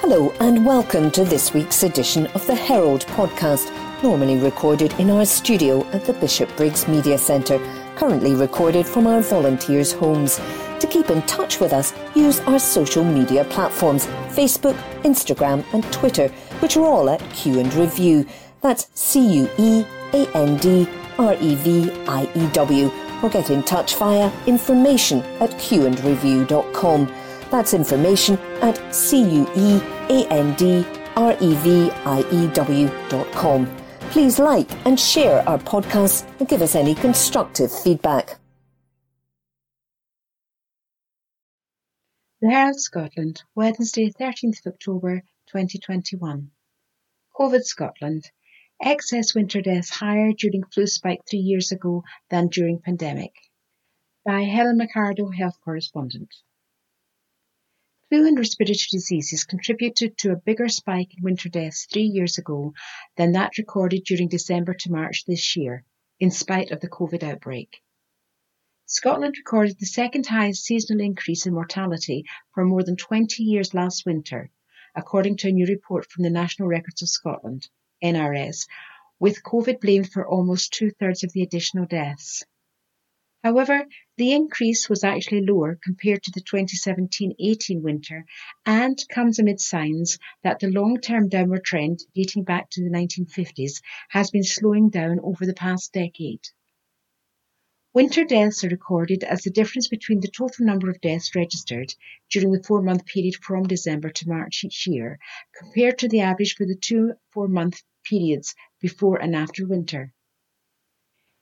Hello, and welcome to this week's edition of the Herald podcast, normally recorded in our studio at the Bishopbriggs Media Centre, currently recorded from our volunteers' homes. To keep in touch with us, use our social media platforms Facebook, Instagram, and Twitter, which are all at Cue and Review. That's C U E A N D R E V I E W. Or get in touch via information at cueandreview.com. That's information at C-U-E-A-N-D-R-E-V-I-E-W.com. Please like and share our podcast and give us any constructive feedback. The Herald Scotland, Wednesday, 13th of October 2021. COVID Scotland. Excess winter deaths higher during flu spike three years ago than during pandemic. By Helen McArdle, health correspondent. Flu and respiratory diseases contributed to a bigger spike in winter deaths three years ago than that recorded during December to March this year, in spite of the COVID outbreak. Scotland recorded the second highest seasonal increase in mortality for more than 20 years last winter, according to a new report from the National Records of Scotland, NRS, with COVID blamed for almost two thirds of the additional deaths. However, the increase was actually lower compared to the 2017-18 winter and comes amid signs that the long-term downward trend dating back to the 1950s has been slowing down over the past decade. Winter deaths are recorded as the difference between the total number of deaths registered during the four month period from December to March each year compared to the average for the two four month periods before and after winter.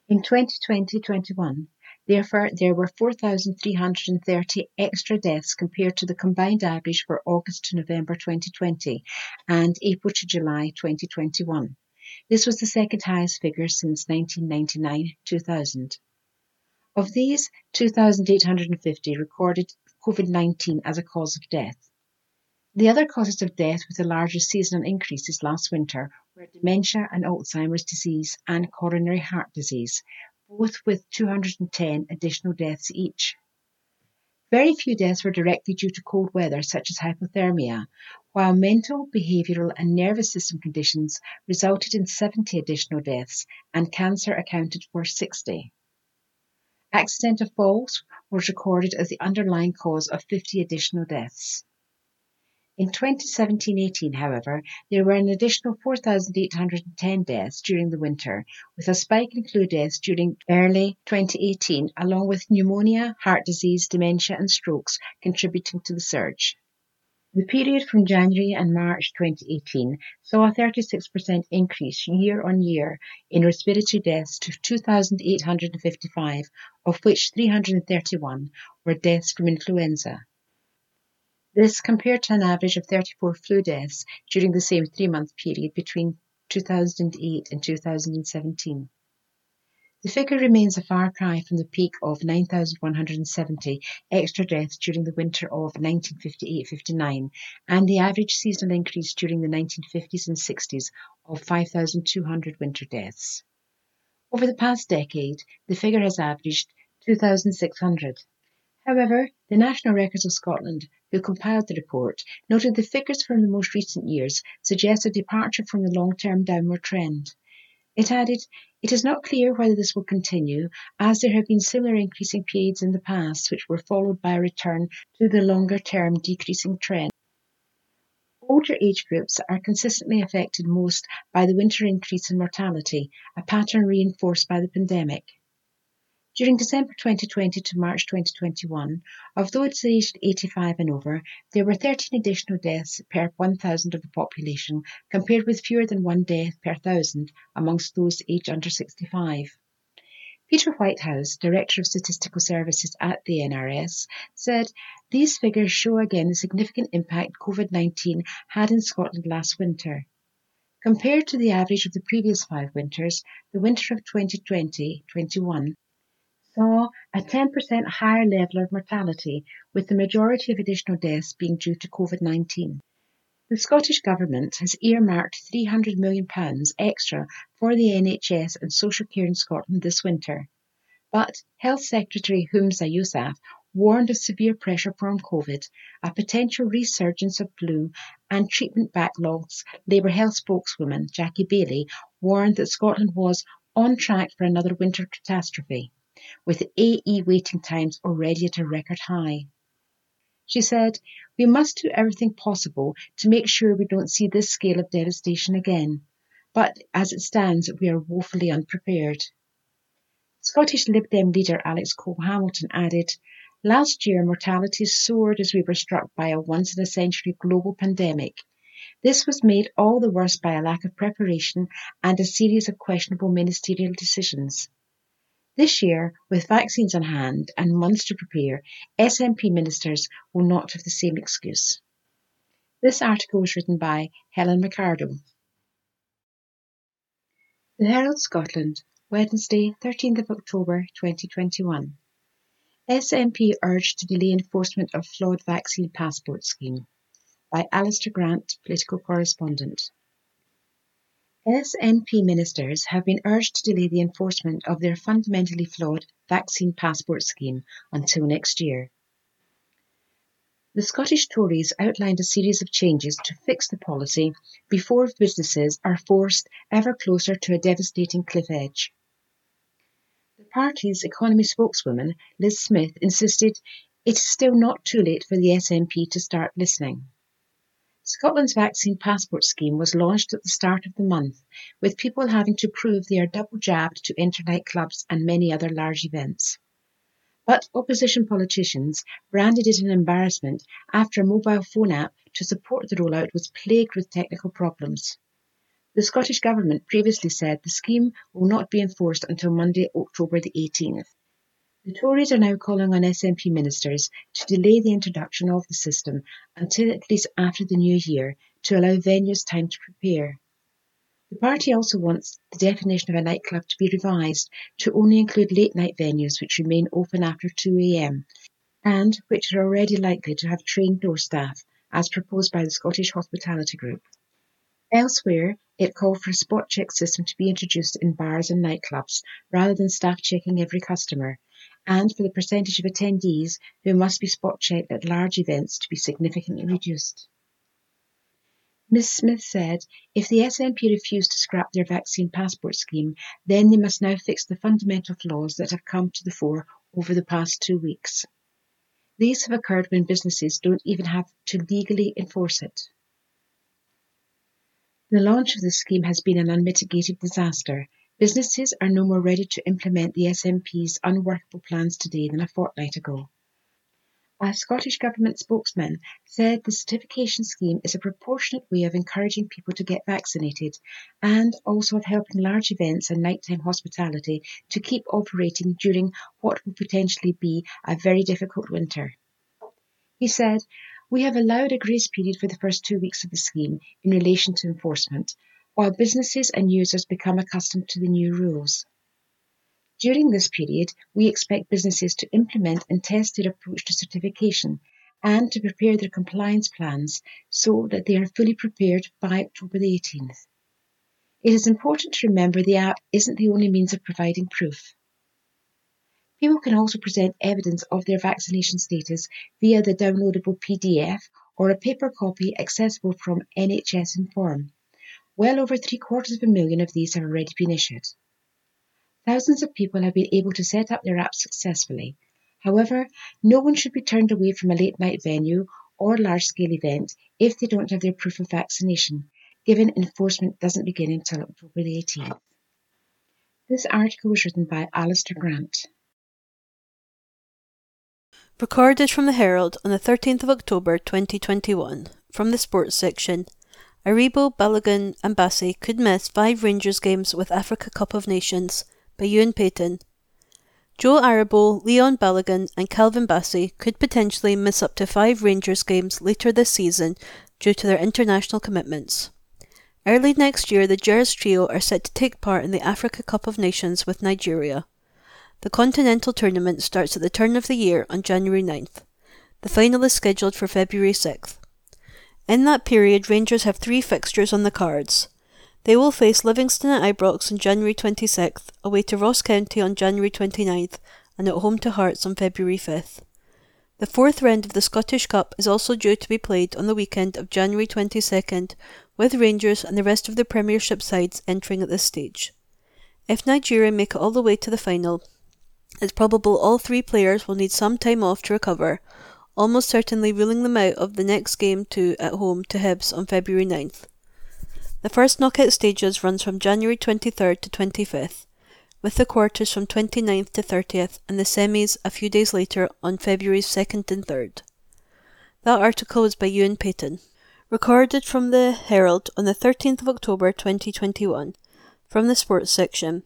In 2020 21, Therefore, there were 4,330 extra deaths compared to the combined average for August to November 2020 and April to July 2021. This was the second highest figure since 1999-2000. Of these, 2,850 recorded COVID-19 as a cause of death. The other causes of death with the largest seasonal increases last winter were dementia and Alzheimer's disease and coronary heart disease, both with 210 additional deaths each. Very few deaths were directly due to cold weather, such as hypothermia, while mental, behavioural, and nervous system conditions resulted in 70 additional deaths, and cancer accounted for 60. Accidental falls was recorded as the underlying cause of 50 additional deaths. In 2017-18, however, there were an additional 4,810 deaths during the winter, with a spike in flu deaths during early 2018, along with pneumonia, heart disease, dementia and strokes contributing to the surge. The period from January and March 2018 saw a 36% increase year on year in respiratory deaths to 2,855, of which 331 were deaths from influenza. This compared to an average of 34 flu deaths during the same three-month period between 2008 and 2017. The figure remains a far cry from the peak of 9,170 extra deaths during the winter of 1958-59 and the average seasonal increase during the 1950s and 60s of 5,200 winter deaths. Over the past decade, the figure has averaged 2,600. However, the National Records of Scotland who compiled the report, noted the figures from the most recent years suggest a departure from the long-term downward trend. It added, it is not clear whether this will continue, as there have been similar increasing periods in the past which were followed by a return to the longer-term decreasing trend. Older age groups are consistently affected most by the winter increase in mortality, a pattern reinforced by the pandemic. During December 2020 to March 2021, of those aged 85 and over, there were 13 additional deaths per 1,000 of the population, compared with fewer than one death per thousand amongst those aged under 65. Peter Whitehouse, Director of Statistical Services at the NRS, said these figures show again the significant impact COVID-19 had in Scotland last winter. Compared to the average of the previous five winters, the winter of 2020-21 saw a 10% higher level of mortality, with the majority of additional deaths being due to COVID-19. The Scottish Government has earmarked £300 million extra for the NHS and social care in Scotland this winter. But Health Secretary Humza Yousaf warned of severe pressure from COVID, a potential resurgence of flu, and treatment backlogs, Labour Health spokeswoman Jackie Baillie warned that Scotland was on track for another winter catastrophe, with AE waiting times already at a record high. She said, We must do everything possible to make sure we don't see this scale of devastation again, but as it stands, we are woefully unprepared. Scottish Lib Dem leader Alex Cole Hamilton added, Last year, mortality soared as we were struck by a once in a century global pandemic. This was made all the worse by a lack of preparation and a series of questionable ministerial decisions. This year, with vaccines on hand and months to prepare, SNP ministers will not have the same excuse. This article was written by Helen McArdle. The Herald Scotland, Wednesday, 13th of October 2021. SNP urged to delay enforcement of flawed vaccine passport scheme by Alistair Grant, political correspondent. SNP ministers have been urged to delay the enforcement of their fundamentally flawed vaccine passport scheme until next year. The Scottish Tories outlined a series of changes to fix the policy before businesses are forced ever closer to a devastating cliff edge. The party's economy spokeswoman, Liz Smith, insisted it is still not too late for the SNP to start listening. Scotland's vaccine passport scheme was launched at the start of the month, with people having to prove they are double jabbed to enter nightclubs and many other large events. But opposition politicians branded it an embarrassment after a mobile phone app to support the rollout was plagued with technical problems. The Scottish Government previously said the scheme will not be enforced until Monday, October the 18th. The Tories are now calling on SNP ministers to delay the introduction of the system until at least after the new year to allow venues time to prepare. The party also wants the definition of a nightclub to be revised to only include late night venues which remain open after 2am and which are already likely to have trained door staff, as proposed by the Scottish Hospitality Group. Elsewhere, it called for a spot check system to be introduced in bars and nightclubs rather than staff checking every customer, and for the percentage of attendees who must be spot checked at large events to be significantly reduced. Ms Smith said if the SNP refuse to scrap their vaccine passport scheme, then they must now fix the fundamental flaws that have come to the fore over the past two weeks. These have occurred when businesses don't even have to legally enforce it. The launch of the scheme has been an unmitigated disaster Businesses are no more ready to implement the SNP's unworkable plans today than a fortnight ago. A Scottish Government spokesman said the certification scheme is a proportionate way of encouraging people to get vaccinated and also of helping large events and nighttime hospitality to keep operating during what will potentially be a very difficult winter. He said, We have allowed a grace period for the first two weeks of the scheme in relation to enforcement while businesses and users become accustomed to the new rules. During this period, we expect businesses to implement and test their approach to certification and to prepare their compliance plans so that they are fully prepared by October the 18th. It is important to remember the app isn't the only means of providing proof. People can also present evidence of their vaccination status via the downloadable PDF or a paper copy accessible from NHS Inform. Well over three quarters of a million of these have already been issued. Thousands of people have been able to set up their apps successfully. However, no one should be turned away from a late night venue or large scale event if they don't have their proof of vaccination, given enforcement doesn't begin until October the 18th. This article was written by Alistair Grant. Recorded from the Herald on the 13th of October 2021, from the sports section Aribo, Balogun and Bassey could miss five Rangers games with Africa Cup of Nations by Ewan Payton. Joe Aribo, Leon Balogun and Calvin Bassey could potentially miss up to five Rangers games later this season due to their international commitments. Early next year, the Gers trio are set to take part in the Africa Cup of Nations with Nigeria. The continental tournament starts at the turn of the year on January 9th. The final is scheduled for February 6th. In that period, Rangers have three fixtures on the cards. They will face Livingston at Ibrox on January 26th, away to Ross County on January 29th, and at home to Hearts on February 5th. The fourth round of the Scottish Cup is also due to be played on the weekend of January 22nd, with Rangers and the rest of the Premiership sides entering at this stage. If Nigeria make it all the way to the final, it's probable all three players will need some time off to recover, almost certainly ruling them out of the next game to at home to Hibs on February 9th. The first knockout stages runs from January 23rd to 25th, with the quarters from 29th to 30th and the semis a few days later on February 2nd and 3rd. That article was by Ewan Payton. Recorded from the Herald on the 13th of October 2021, from the sports section.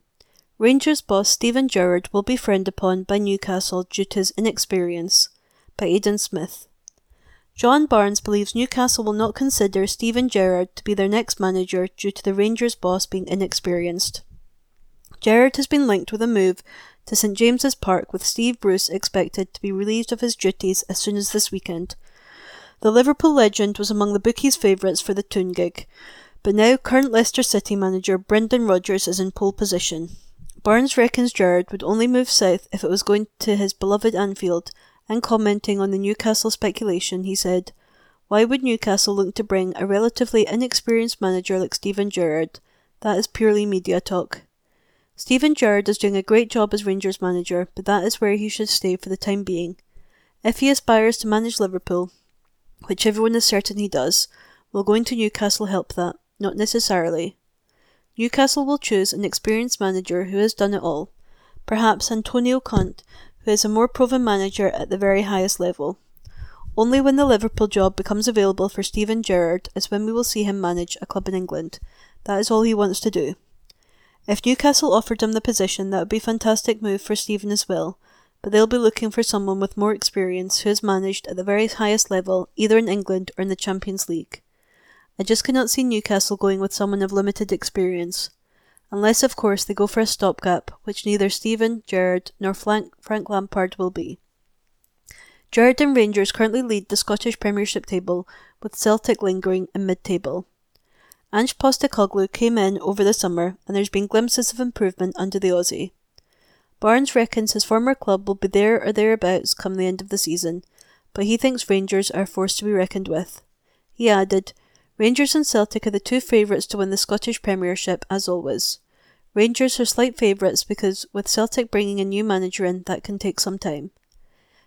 Rangers boss Steven Gerrard will be frowned upon by Newcastle due to his inexperience, by Aidan Smith. John Barnes believes Newcastle will not consider Steven Gerrard to be their next manager due to the Rangers boss being inexperienced. Gerrard has been linked with a move to St James's Park with Steve Bruce expected to be relieved of his duties as soon as this weekend. The Liverpool legend was among the bookies' favourites for the Toon gig, but now current Leicester City manager Brendan Rodgers is in pole position. Barnes reckons Gerrard would only move south if it was going to his beloved Anfield, and commenting on the Newcastle speculation, he said, Why would Newcastle look to bring a relatively inexperienced manager like Steven Gerrard? That is purely media talk. Steven Gerrard is doing a great job as Rangers manager, but that is where he should stay for the time being. If he aspires to manage Liverpool, which everyone is certain he does, will going to Newcastle help that? Not necessarily. Newcastle will choose an experienced manager who has done it all. Perhaps Antonio Conte, who is a more proven manager at the very highest level. Only when the Liverpool job becomes available for Steven Gerrard is when we will see him manage a club in England. That is all he wants to do. If Newcastle offered him the position, that would be a fantastic move for Steven as well, but they'll be looking for someone with more experience who has managed at the very highest level, either in England or in the Champions League. I just cannot see Newcastle going with someone of limited experience. Unless, of course, they go for a stopgap, which neither Steven, Gerrard, nor Frank Lampard will be. Gerrard and Rangers currently lead the Scottish Premiership table, with Celtic lingering in mid table. Ange Postecoglou came in over the summer, and there's been glimpses of improvement under the Aussie. Barnes reckons his former club will be there or thereabouts come the end of the season, but he thinks Rangers are a force to be reckoned with. He added, Rangers and Celtic are the two favourites to win the Scottish Premiership, as always. Rangers are slight favourites because, with Celtic bringing a new manager in, that can take some time.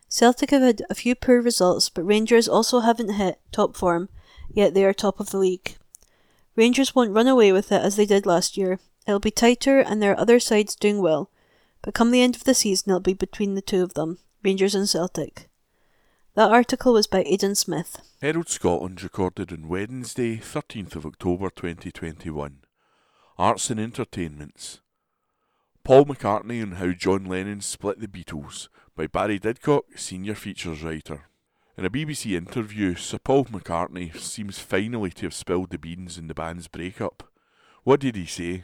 Celtic have had a few poor results, but Rangers also haven't hit top form, yet they are top of the league. Rangers won't run away with it as they did last year. It'll be tighter and there are other sides doing well, but come the end of the season it'll be between the two of them, Rangers and Celtic. That article was by Aidan Smith. Herald Scotland recorded on Wednesday, 13th of October 2021. Arts and Entertainments. Paul McCartney and How John Lennon Split the Beatles by Barry Didcock, Senior Features Writer. In a BBC interview, Sir Paul McCartney seems finally to have spilled the beans in the band's breakup. What did he say?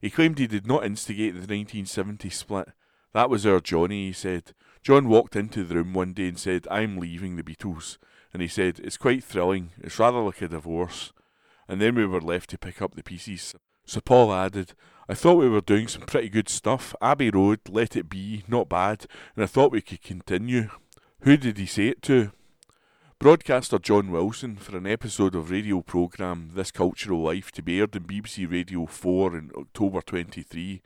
He claimed he did not instigate the 1970 split. That was our Johnny, he said. John walked into the room one day and said, I'm leaving the Beatles. And he said, It's quite thrilling. It's rather like a divorce. And then we were left to pick up the pieces. Sir Paul added, I thought we were doing some pretty good stuff. Abbey Road, Let It Be, not bad, and I thought we could continue. Who did he say it to? Broadcaster John Wilson for an episode of radio programme This Cultural Life to be aired on BBC Radio 4 in October 23.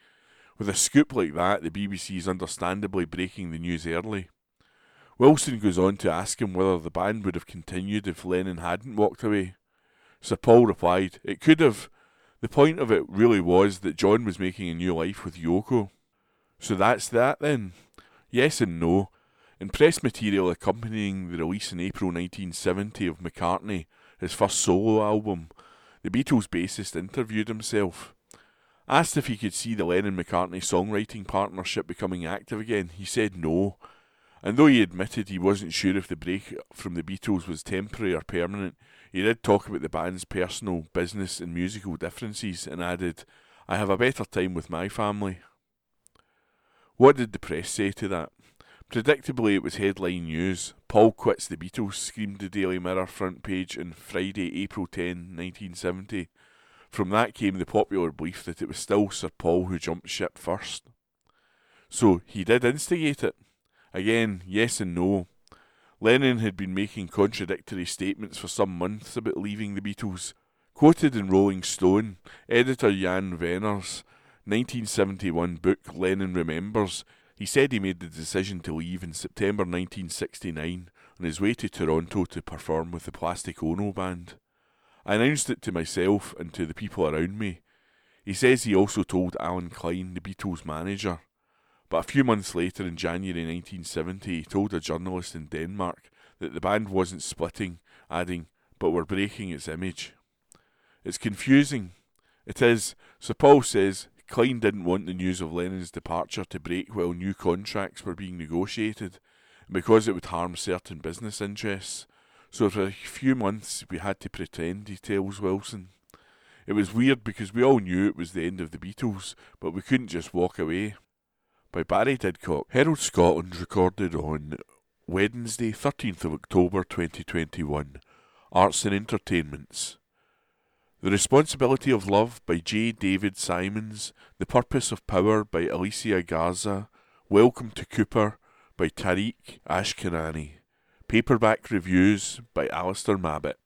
With a scoop like that, the BBC is understandably breaking the news early. Wilson goes on to ask him whether the band would have continued if Lennon hadn't walked away. Sir Paul replied, It could have. The point of it really was that John was making a new life with Yoko. So that's that then? Yes and no. In press material accompanying the release in April 1970 of McCartney, his first solo album, the Beatles bassist interviewed himself. Asked if he could see the Lennon McCartney songwriting partnership becoming active again, he said no. And though he admitted he wasn't sure if the break from the Beatles was temporary or permanent, he did talk about the band's personal, business, and musical differences and added, I have a better time with my family. What did the press say to that? Predictably, it was headline news. Paul quits the Beatles, screamed the Daily Mirror front page on Friday, April 10, 1970. From that came the popular belief that it was still Sir Paul who jumped ship first. So he did instigate it. Again, yes and no. Lennon had been making contradictory statements for some months about leaving the Beatles. Quoted in Rolling Stone, editor Jann Wenner's 1971 book Lennon Remembers, he said he made the decision to leave in September 1969 on his way to Toronto to perform with the Plastic Ono Band. I announced it to myself and to the people around me. He says he also told Allen Klein, the Beatles' manager. But a few months later, in January 1970, he told a journalist in Denmark that the band wasn't splitting, adding, but we're breaking its image. It's confusing. It is. So Paul says Klein didn't want the news of Lennon's departure to break while new contracts were being negotiated, because it would harm certain business interests. So for a few months we had to pretend, he tells Wilson. It was weird because we all knew it was the end of the Beatles, but we couldn't just walk away. By Barry Didcock, Herald Scotland recorded on Wednesday, 13th of October 2021. Arts and Entertainments. The Responsibility of Love by J. David Simons, The Purpose of Power by Alicia Garza, Welcome to Cooper by Tariq Ashkanani, Paperback Reviews by Alistair Mabbott.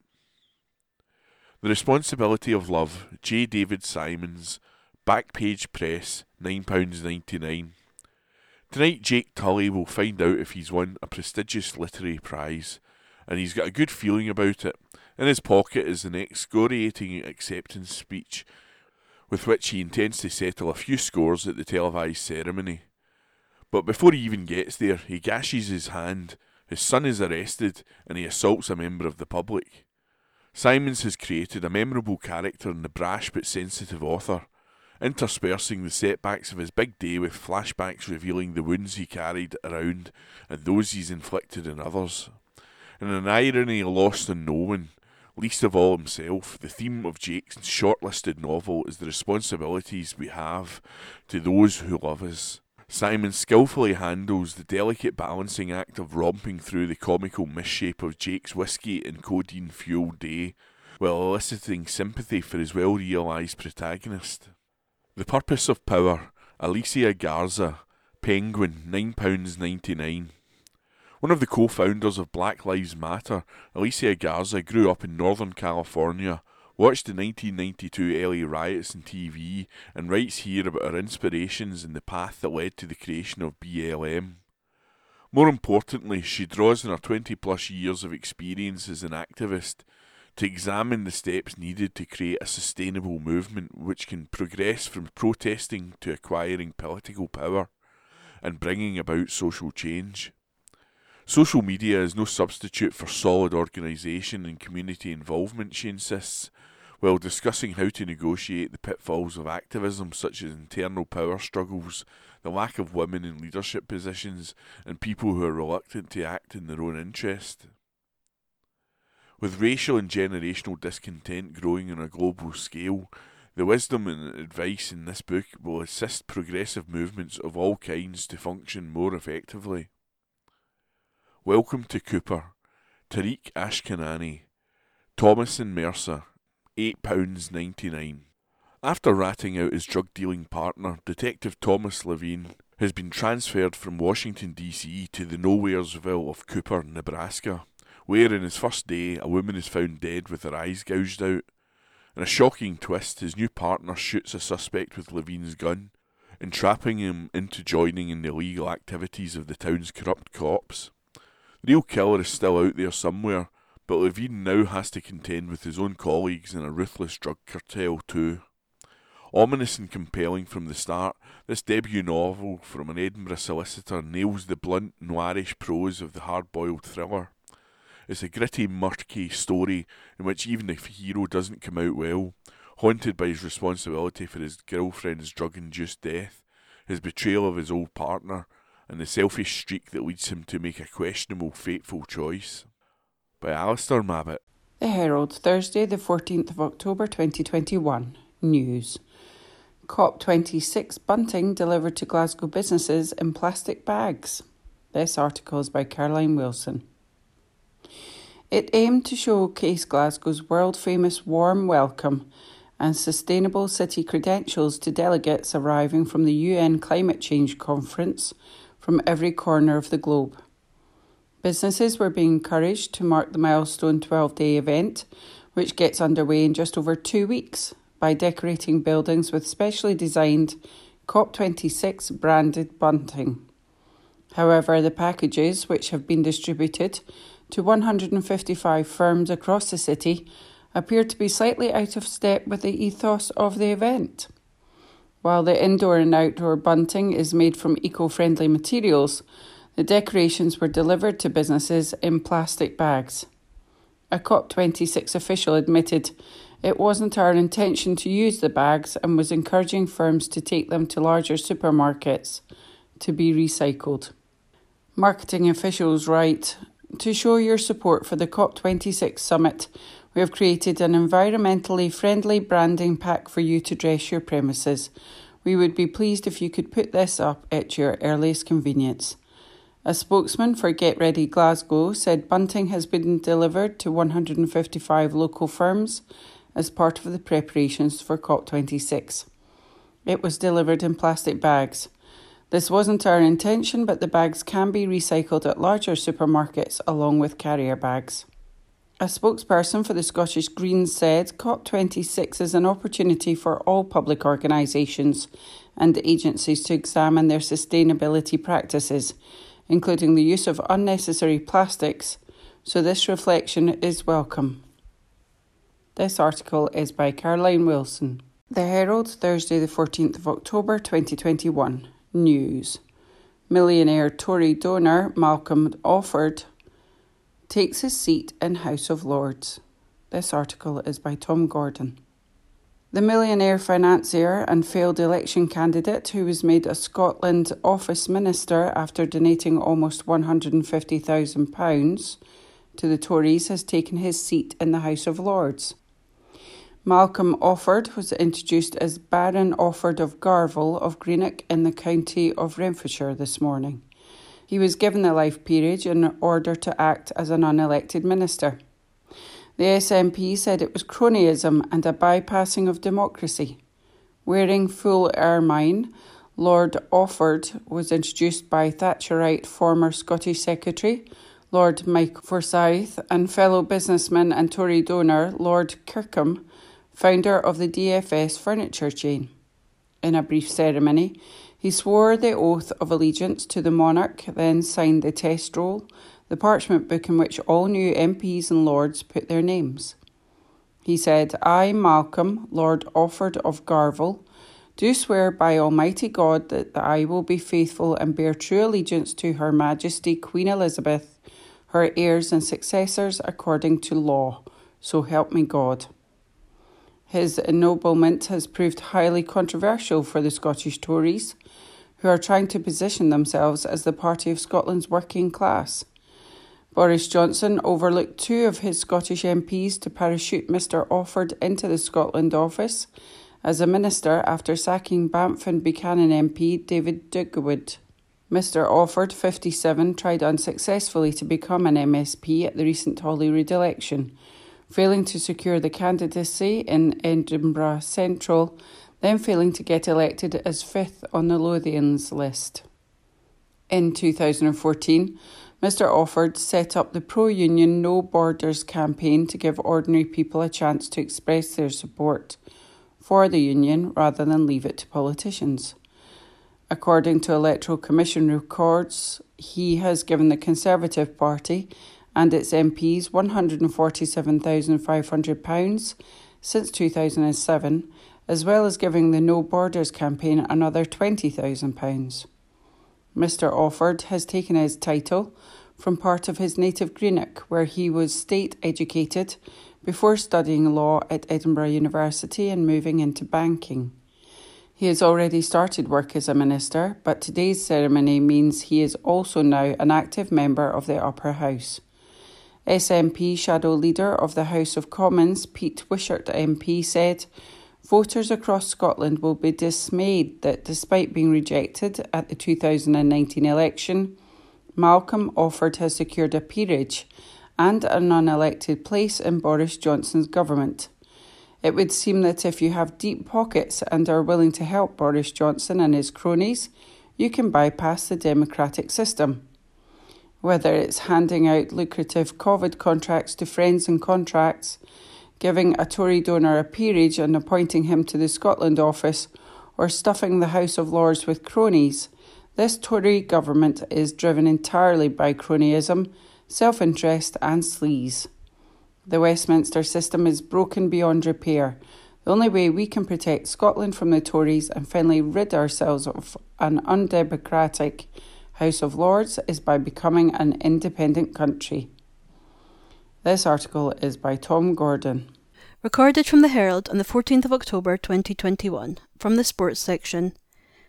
The Responsibility of Love, J. David Simons, Backpage Press, £9.99. Tonight, Jake Tully will find out if he's won a prestigious literary prize, and he's got a good feeling about it. In his pocket is an excoriating acceptance speech, with which he intends to settle a few scores at the televised ceremony. But before he even gets there, he gashes his hand, his son is arrested, and he assaults a member of the public. Simons has created a memorable character in the brash but sensitive author, interspersing the setbacks of his big day with flashbacks revealing the wounds he carried around and those he's inflicted in others. In an irony lost on no one, least of all himself, the theme of Jake's shortlisted novel is the responsibilities we have to those who love us. Simon skillfully handles the delicate balancing act of romping through the comical misshape of Jake's whiskey and codeine fueled day, while eliciting sympathy for his well realised protagonist. The Purpose of Power, Alicia Garza, Penguin, £9.99. One of the co founders of Black Lives Matter, Alicia Garza grew up in Northern California watched the 1992 LA riots on TV, and writes here about her inspirations and the path that led to the creation of BLM. More importantly, she draws on her 20 plus years of experience as an activist to examine the steps needed to create a sustainable movement which can progress from protesting to acquiring political power and bringing about social change. Social media is no substitute for solid organisation and community involvement, she insists, while discussing how to negotiate the pitfalls of activism such as internal power struggles, the lack of women in leadership positions, and people who are reluctant to act in their own interest. With racial and generational discontent growing on a global scale, the wisdom and advice in this book will assist progressive movements of all kinds to function more effectively. Welcome to Cooper, Tariq Ashkanani, Thomas and Mercer, £8.99. After ratting out his drug dealing partner, Detective Thomas Levine has been transferred from Washington, D.C. to the Nowheresville of Cooper, Nebraska, where in his first day a woman is found dead with her eyes gouged out. In a shocking twist, his new partner shoots a suspect with Levine's gun, entrapping him into joining in the illegal activities of the town's corrupt cops. The real killer is still out there somewhere, but Levine now has to contend with his own colleagues in a ruthless drug cartel too. Ominous and compelling from the start, this debut novel from an Edinburgh solicitor nails the blunt, noirish prose of the hard boiled thriller. It's a gritty, murky story in which even the hero doesn't come out well, haunted by his responsibility for his girlfriend's drug induced death, his betrayal of his old partner, and the selfish streak that leads him to make a questionable, fateful choice by Alistair Mabbott. The Herald, Thursday, the 14th of October 2021. News. COP26 bunting delivered to Glasgow businesses in plastic bags. This article is by Caroline Wilson. It aimed to showcase Glasgow's world famous warm welcome and sustainable city credentials to delegates arriving from the UN Climate Change Conference from every corner of the globe. Businesses were being encouraged to mark the milestone 12 day event, which gets underway in just over two weeks, by decorating buildings with specially designed COP26 branded bunting. However, the packages, which have been distributed to 155 firms across the city, appear to be slightly out of step with the ethos of the event. While the indoor and outdoor bunting is made from eco friendly materials, the decorations were delivered to businesses in plastic bags. A COP26 official admitted it wasn't our intention to use the bags and was encouraging firms to take them to larger supermarkets to be recycled. Marketing officials write To show your support for the COP26 summit, we have created an environmentally friendly branding pack for you to dress your premises. We would be pleased if you could put this up at your earliest convenience. A spokesman for Get Ready Glasgow said bunting has been delivered to 155 local firms as part of the preparations for COP26. It was delivered in plastic bags. This wasn't our intention, but the bags can be recycled at larger supermarkets along with carrier bags. A spokesperson for the Scottish Greens said COP26 is an opportunity for all public organisations and agencies to examine their sustainability practices, including the use of unnecessary plastics, so this reflection is welcome. This article is by Caroline Wilson. The Herald, Thursday, the 14th of October 2021. News. Millionaire Tory donor Malcolm Offord takes his seat in House of Lords. This article is by Tom Gordon. The millionaire financier and failed election candidate who was made a Scotland office minister after donating almost £150,000 to the Tories has taken his seat in the House of Lords. Malcolm Offord was introduced as Baron Offord of Garvel of Greenock in the county of Renfrewshire this morning. He was given the life peerage in order to act as an unelected minister. The SNP said it was cronyism and a bypassing of democracy. Wearing full ermine, Lord Offord was introduced by Thatcherite former Scottish Secretary Lord Mike Forsyth and fellow businessman and Tory donor Lord Kirkham founder of the DFS furniture chain. In a brief ceremony, he swore the oath of allegiance to the monarch, then signed the test roll, the parchment book in which all new MPs and lords put their names. He said, I, Malcolm, Lord Offord of Garvel, do swear by Almighty God that I will be faithful and bear true allegiance to Her Majesty Queen Elizabeth, her heirs and successors according to law. So help me God. His ennoblement has proved highly controversial for the Scottish Tories, who are trying to position themselves as the party of Scotland's working class. Boris Johnson overlooked two of his Scottish MPs to parachute Mr Offord into the Scotland office as a minister after sacking Banff and Buchan MP David Duguid. Mr Offord, 57, tried unsuccessfully to become an MSP at the recent Holyrood election failing to secure the candidacy in Edinburgh Central, then failing to get elected as fifth on the Lothians list. In 2014, Mr. Offord set up the pro union No Borders campaign to give ordinary people a chance to express their support for the union rather than leave it to politicians. According to Electoral Commission records, he has given the Conservative Party and its MPs £147,500 since 2007, as well as giving the No Borders campaign another £20,000. Mr. Offord has taken his title from part of his native Greenock, where he was state educated before studying law at Edinburgh University and moving into banking. He has already started work as a minister, but today's ceremony means he is also now an active member of the Upper House. SNP shadow leader of the House of Commons, Pete Wishart MP, said voters across Scotland will be dismayed that despite being rejected at the 2019 election, Malcolm Offord has secured a peerage and an unelected place in Boris Johnson's government. It would seem that if you have deep pockets and are willing to help Boris Johnson and his cronies, you can bypass the democratic system. Whether it's handing out lucrative COVID contracts to friends and contracts, giving a Tory donor a peerage and appointing him to the Scotland office, or stuffing the House of Lords with cronies. This Tory government is driven entirely by cronyism, self interest, and sleaze. The Westminster system is broken beyond repair. The only way we can protect Scotland from the Tories and finally rid ourselves of an undemocratic House of Lords is by becoming an independent country. This article is by Tom Gordon. Recorded from the Herald on the 14th of October 2021, from the sports section.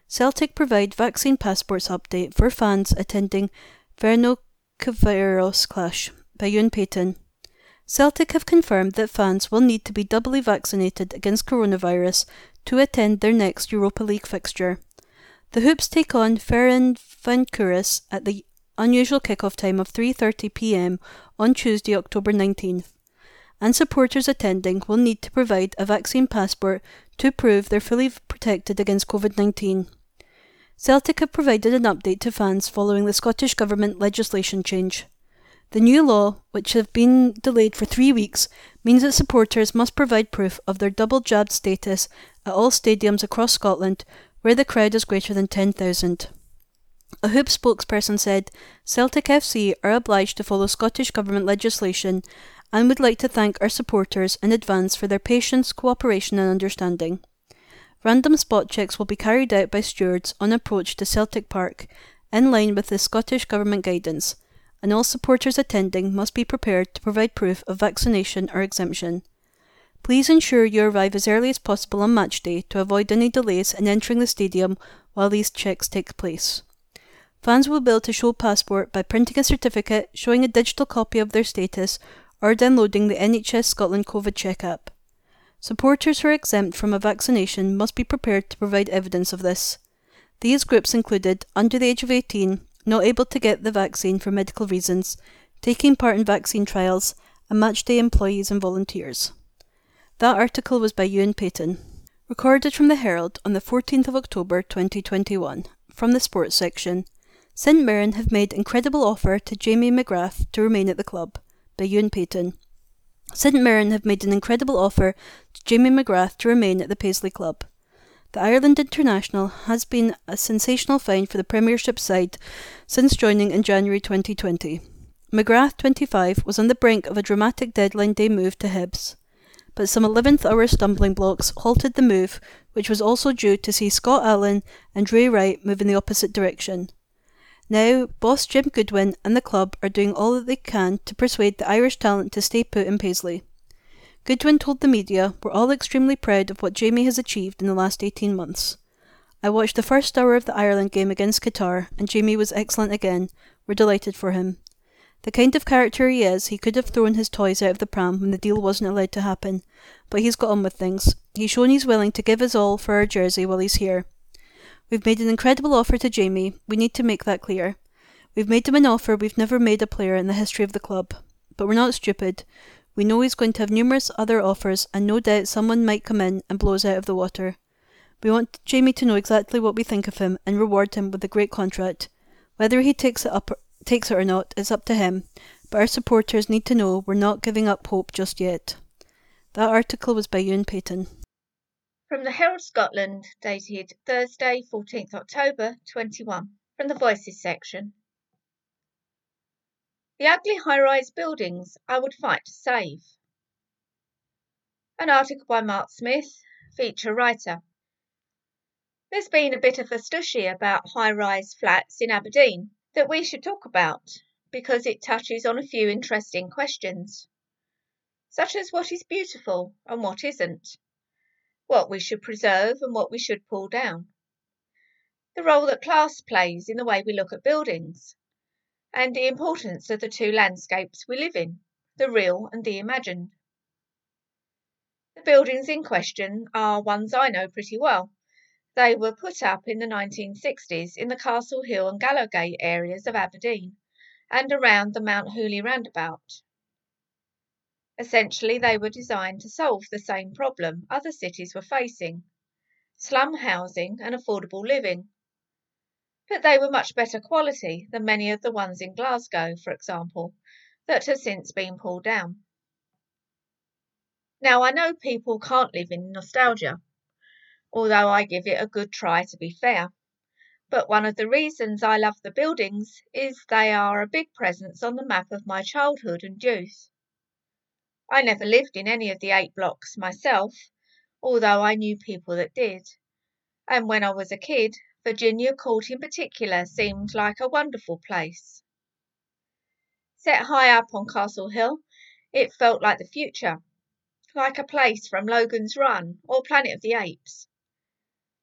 Celtic provide vaccine passports update for fans attending Ferencváros clash by Ewan Payton. Celtic have confirmed that fans will need to be doubly vaccinated against coronavirus to attend their next Europa League fixture. The Hoops take on Ferencváros at the unusual kick-off time of 3:30 p.m. on Tuesday, October 19th. And supporters attending will need to provide a vaccine passport to prove they're fully protected against COVID-19. Celtic have provided an update to fans following the Scottish Government legislation change. The new law, which have been delayed for three weeks, means that supporters must provide proof of their double jabbed status at all stadiums across Scotland where the crowd is greater than 10,000. A Hoop spokesperson said Celtic FC are obliged to follow Scottish Government legislation and would like to thank our supporters in advance for their patience, cooperation, and understanding. Random spot checks will be carried out by stewards on approach to Celtic Park, in line with the Scottish Government guidance, and all supporters attending must be prepared to provide proof of vaccination or exemption. Please ensure you arrive as early as possible on match day to avoid any delays in entering the stadium while these checks take place. Fans will be able to show passport by printing a certificate showing a digital copy of their status or downloading the NHS Scotland COVID Check app. Supporters who are exempt from a vaccination must be prepared to provide evidence of this. These groups included under the age of 18, not able to get the vaccine for medical reasons, taking part in vaccine trials, and matchday employees and volunteers. That article was by Ewan Payton. Recorded from the Herald on the 14th of October 2021, from the sports section. St Mirren have made incredible offer to Jamie McGrath to remain at the club, by Ewan Payton. St Mirren have made an incredible offer to Jamie McGrath to remain at the Paisley Club. The Ireland international has been a sensational find for the Premiership side since joining in January 2020. McGrath, 25, was on the brink of a dramatic deadline day move to Hibs but some 11th hour stumbling blocks halted the move, which was also due to see Scott Allan and Ray Wright move in the opposite direction. Now, boss Jim Goodwin and the club are doing all that they can to persuade the Irish talent to stay put in Paisley. Goodwin told the media, We're all extremely proud of what Jamie has achieved in the last 18 months. I watched the first hour of the Ireland game against Qatar, and Jamie was excellent again. We're delighted for him. The kind of character he is, he could have thrown his toys out of the pram when the deal wasn't allowed to happen, but he's got on with things. He's shown he's willing to give his all for our jersey while he's here. We've made an incredible offer to Jamie, we need to make that clear. We've made him an offer we've never made a player in the history of the club. But we're not stupid. We know he's going to have numerous other offers, and no doubt someone might come in and blow us out of the water. We want Jamie to know exactly what we think of him and reward him with a great contract. Whether he takes it up takes it or not is up to him, but our supporters need to know we're not giving up hope just yet. That article was by Ewan Payton. From the Herald Scotland, dated Thursday, 14th October 21, from the Voices section. The ugly high rise buildings I would fight to save. An article by Mark Smith, feature writer. There's been a bit of a stushy about high rise flats in Aberdeen that we should talk about because it touches on a few interesting questions, such as what is beautiful and what isn't, what we should preserve and what we should pull down, the role that class plays in the way we look at buildings, and the importance of the two landscapes we live in, the real and the imagined. The buildings in question are ones I know pretty well they were put up in the 1960s in the Castle Hill and Gallowgate areas of Aberdeen and around the Mounthooly roundabout. Essentially, they were designed to solve the same problem other cities were facing slum housing and affordable living. but they were much better quality than many of the ones in Glasgow, for example, that have since been pulled down. Now, I know people can't live in nostalgia, although I give it a good try to be fair. But one of the reasons I love the buildings is they are a big presence on the map of my childhood and youth. I never lived in any of the eight blocks myself, although I knew people that did. And when I was a kid, Virginia Court in particular seemed like a wonderful place. Set high up on Castle Hill, it felt like the future, like a place from Logan's Run or Planet of the Apes.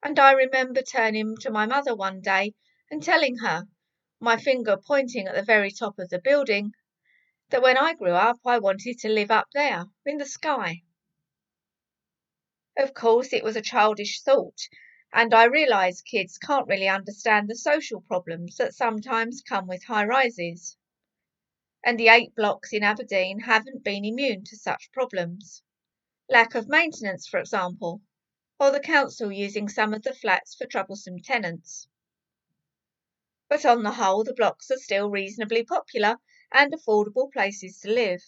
And I remember turning to my mother one day and telling her, my finger pointing at the very top of the building, that when I grew up I wanted to live up there, in the sky. Of course, it was a childish thought, and I realise kids can't really understand the social problems that sometimes come with high rises. And the eight blocks in Aberdeen haven't been immune to such problems lack of maintenance, for example, or the council using some of the flats for troublesome tenants. But on the whole, the blocks are still reasonably popular and affordable places to live.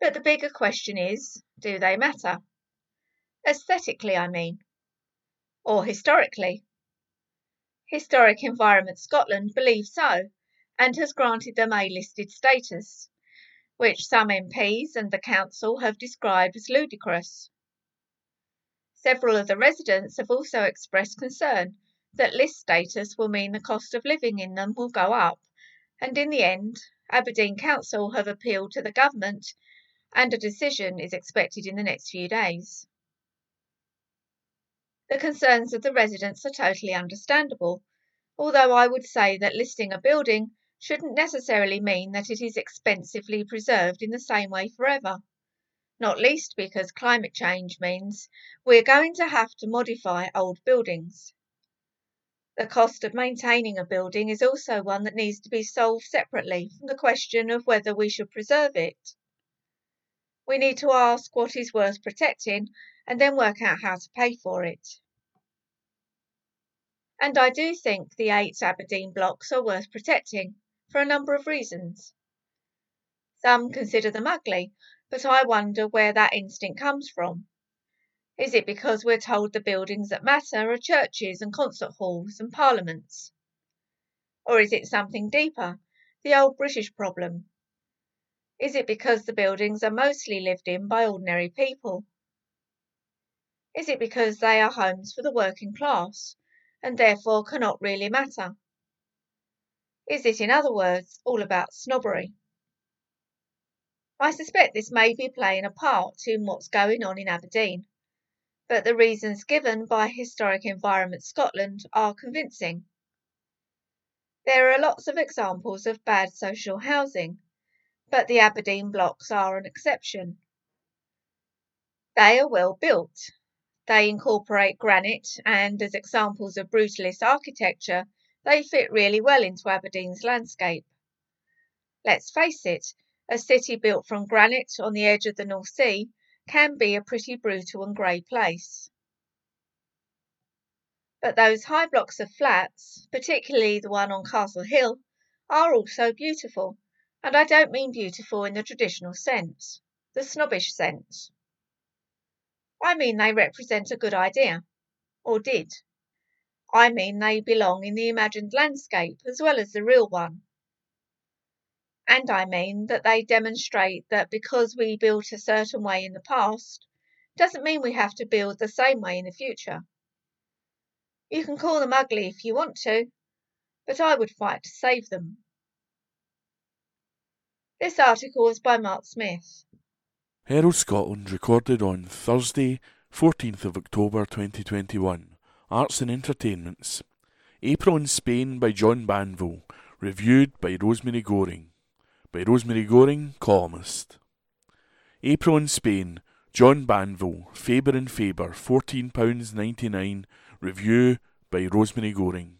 But the bigger question is do they matter? Aesthetically, I mean, or historically. Historic Environment Scotland believes so and has granted them A listed status which some MPs and the council have described as ludicrous. Several of the residents have also expressed concern that list status will mean the cost of living in them will go up, and in the end, Aberdeen Council have appealed to the government and a decision is expected in the next few days. The concerns of the residents are totally understandable, although I would say that listing a building shouldn't necessarily mean that it is expensively preserved in the same way forever. Not least because climate change means we're going to have to modify old buildings. The cost of maintaining a building is also one that needs to be solved separately from the question of whether we should preserve it. We need to ask what is worth protecting and then work out how to pay for it. And I do think the eight Aberdeen blocks are worth protecting for a number of reasons. Some consider them ugly, but I wonder where that instinct comes from. Is it because we're told the buildings that matter are churches and concert halls and parliaments? Or is it something deeper, the old British problem? Is it because the buildings are mostly lived in by ordinary people? Is it because they are homes for the working class and therefore cannot really matter? Is it, in other words, all about snobbery? I suspect this may be playing a part in what's going on in Aberdeen, but the reasons given by Historic Environment Scotland are convincing. There are lots of examples of bad social housing, but the Aberdeen blocks are an exception. They are well built. They incorporate granite, and as examples of brutalist architecture, they fit really well into Aberdeen's landscape. Let's face it, a city built from granite on the edge of the North Sea can be a pretty brutal and grey place. But those high blocks of flats, particularly the one on Castle Hill, are also beautiful, and I don't mean beautiful in the traditional sense, the snobbish sense. I mean they represent a good idea, or did. I mean they belong in the imagined landscape as well as the real one. And I mean that they demonstrate that because we built a certain way in the past, doesn't mean we have to build the same way in the future. You can call them ugly if you want to, but I would fight to save them. This article is by Mark Smith. Herald Scotland recorded on Thursday, 14th of October 2021. Arts and Entertainments. April in Spain by John Banville. Reviewed by Rosemary Goring. By Rosemary Goring, columnist. April in Spain. John Banville. Faber and Faber. £14.99. Review by Rosemary Goring.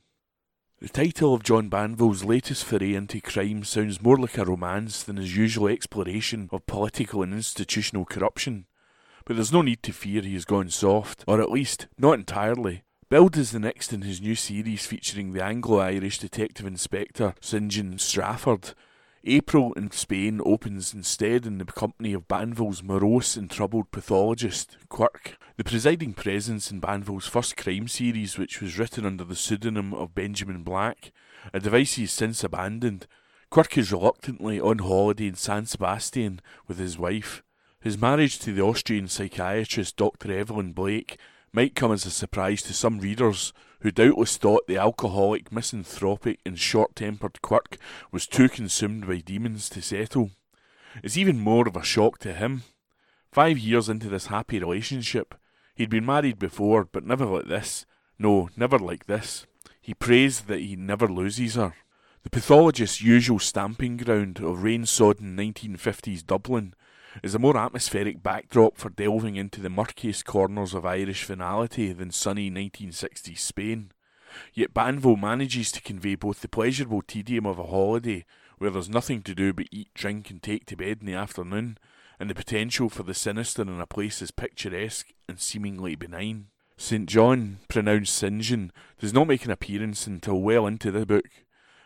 The title of John Banville's latest foray into crime sounds more like a romance than his usual exploration of political and institutional corruption. But there's no need to fear he has gone soft, or at least not entirely. Billed is the next in his new series featuring the Anglo Irish detective inspector St John Strafford. April in Spain opens instead in the company of Banville's morose and troubled pathologist, Quirk, the presiding presence in Banville's first crime series, which was written under the pseudonym of Benjamin Black, a device he's since abandoned. Quirk is reluctantly on holiday in San Sebastian with his wife. His marriage to the Austrian psychiatrist Dr. Evelyn Blake might come as a surprise to some readers who doubtless thought the alcoholic, misanthropic, and short tempered Quirk was too consumed by demons to settle. It's even more of a shock to him. Five years into this happy relationship, he'd been married before, but never like this. No, never like this. He prays that he never loses her. The pathologist's usual stamping ground of rain sodden 1950s Dublin is a more atmospheric backdrop for delving into the murkiest corners of Irish finality than sunny 1960s Spain. Yet Banville manages to convey both the pleasurable tedium of a holiday, where there's nothing to do but eat, drink, and take to bed in the afternoon, and the potential for the sinister in a place as picturesque and seemingly benign. St. John, pronounced St. John, does not make an appearance until well into the book.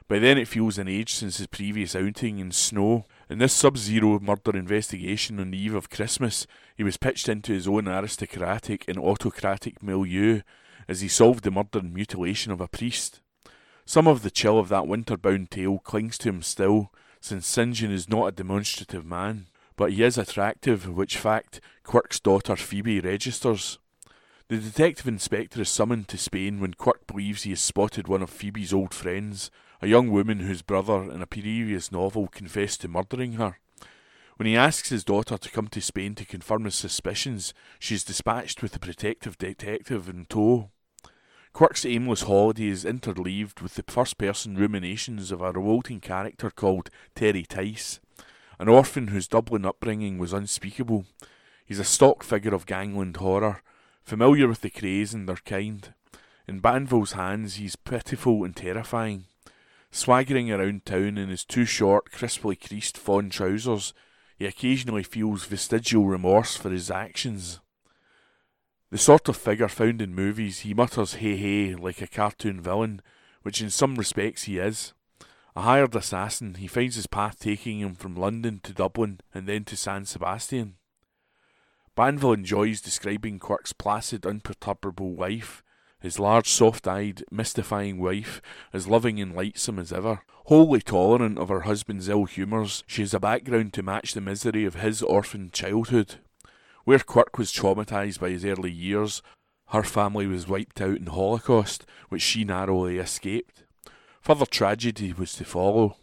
By then it feels an age since his previous outing in Snow, in this sub zero murder investigation on the eve of Christmas, he was pitched into his own aristocratic and autocratic milieu as he solved the murder and mutilation of a priest. Some of the chill of that winter bound tale clings to him still, since St. John is not a demonstrative man, but he is attractive, which fact Quirk's daughter Phoebe registers. The detective inspector is summoned to Spain when Quirk believes he has spotted one of Phoebe's old friends, a young woman whose brother, in a previous novel, confessed to murdering her. When he asks his daughter to come to Spain to confirm his suspicions, she is dispatched with the protective detective in tow. Quirk's aimless holiday is interleaved with the first person ruminations of a revolting character called Terry Tice, an orphan whose Dublin upbringing was unspeakable. He's a stock figure of gangland horror, familiar with the Krays and their kind. In Banville's hands, he's pitiful and terrifying. Swaggering around town in his too short, crisply creased fawn trousers, he occasionally feels vestigial remorse for his actions. The sort of figure found in movies, he mutters hey hey like a cartoon villain, which in some respects he is. A hired assassin, he finds his path taking him from London to Dublin and then to San Sebastian. Banville enjoys describing Quirk's placid, unperturbable life, his large, soft eyed, mystifying wife, as loving and lightsome as ever. Wholly tolerant of her husband's ill humours, she has a background to match the misery of his orphaned childhood. Where Quirk was traumatised by his early years, her family was wiped out in Holocaust, which she narrowly escaped. Further tragedy was to follow.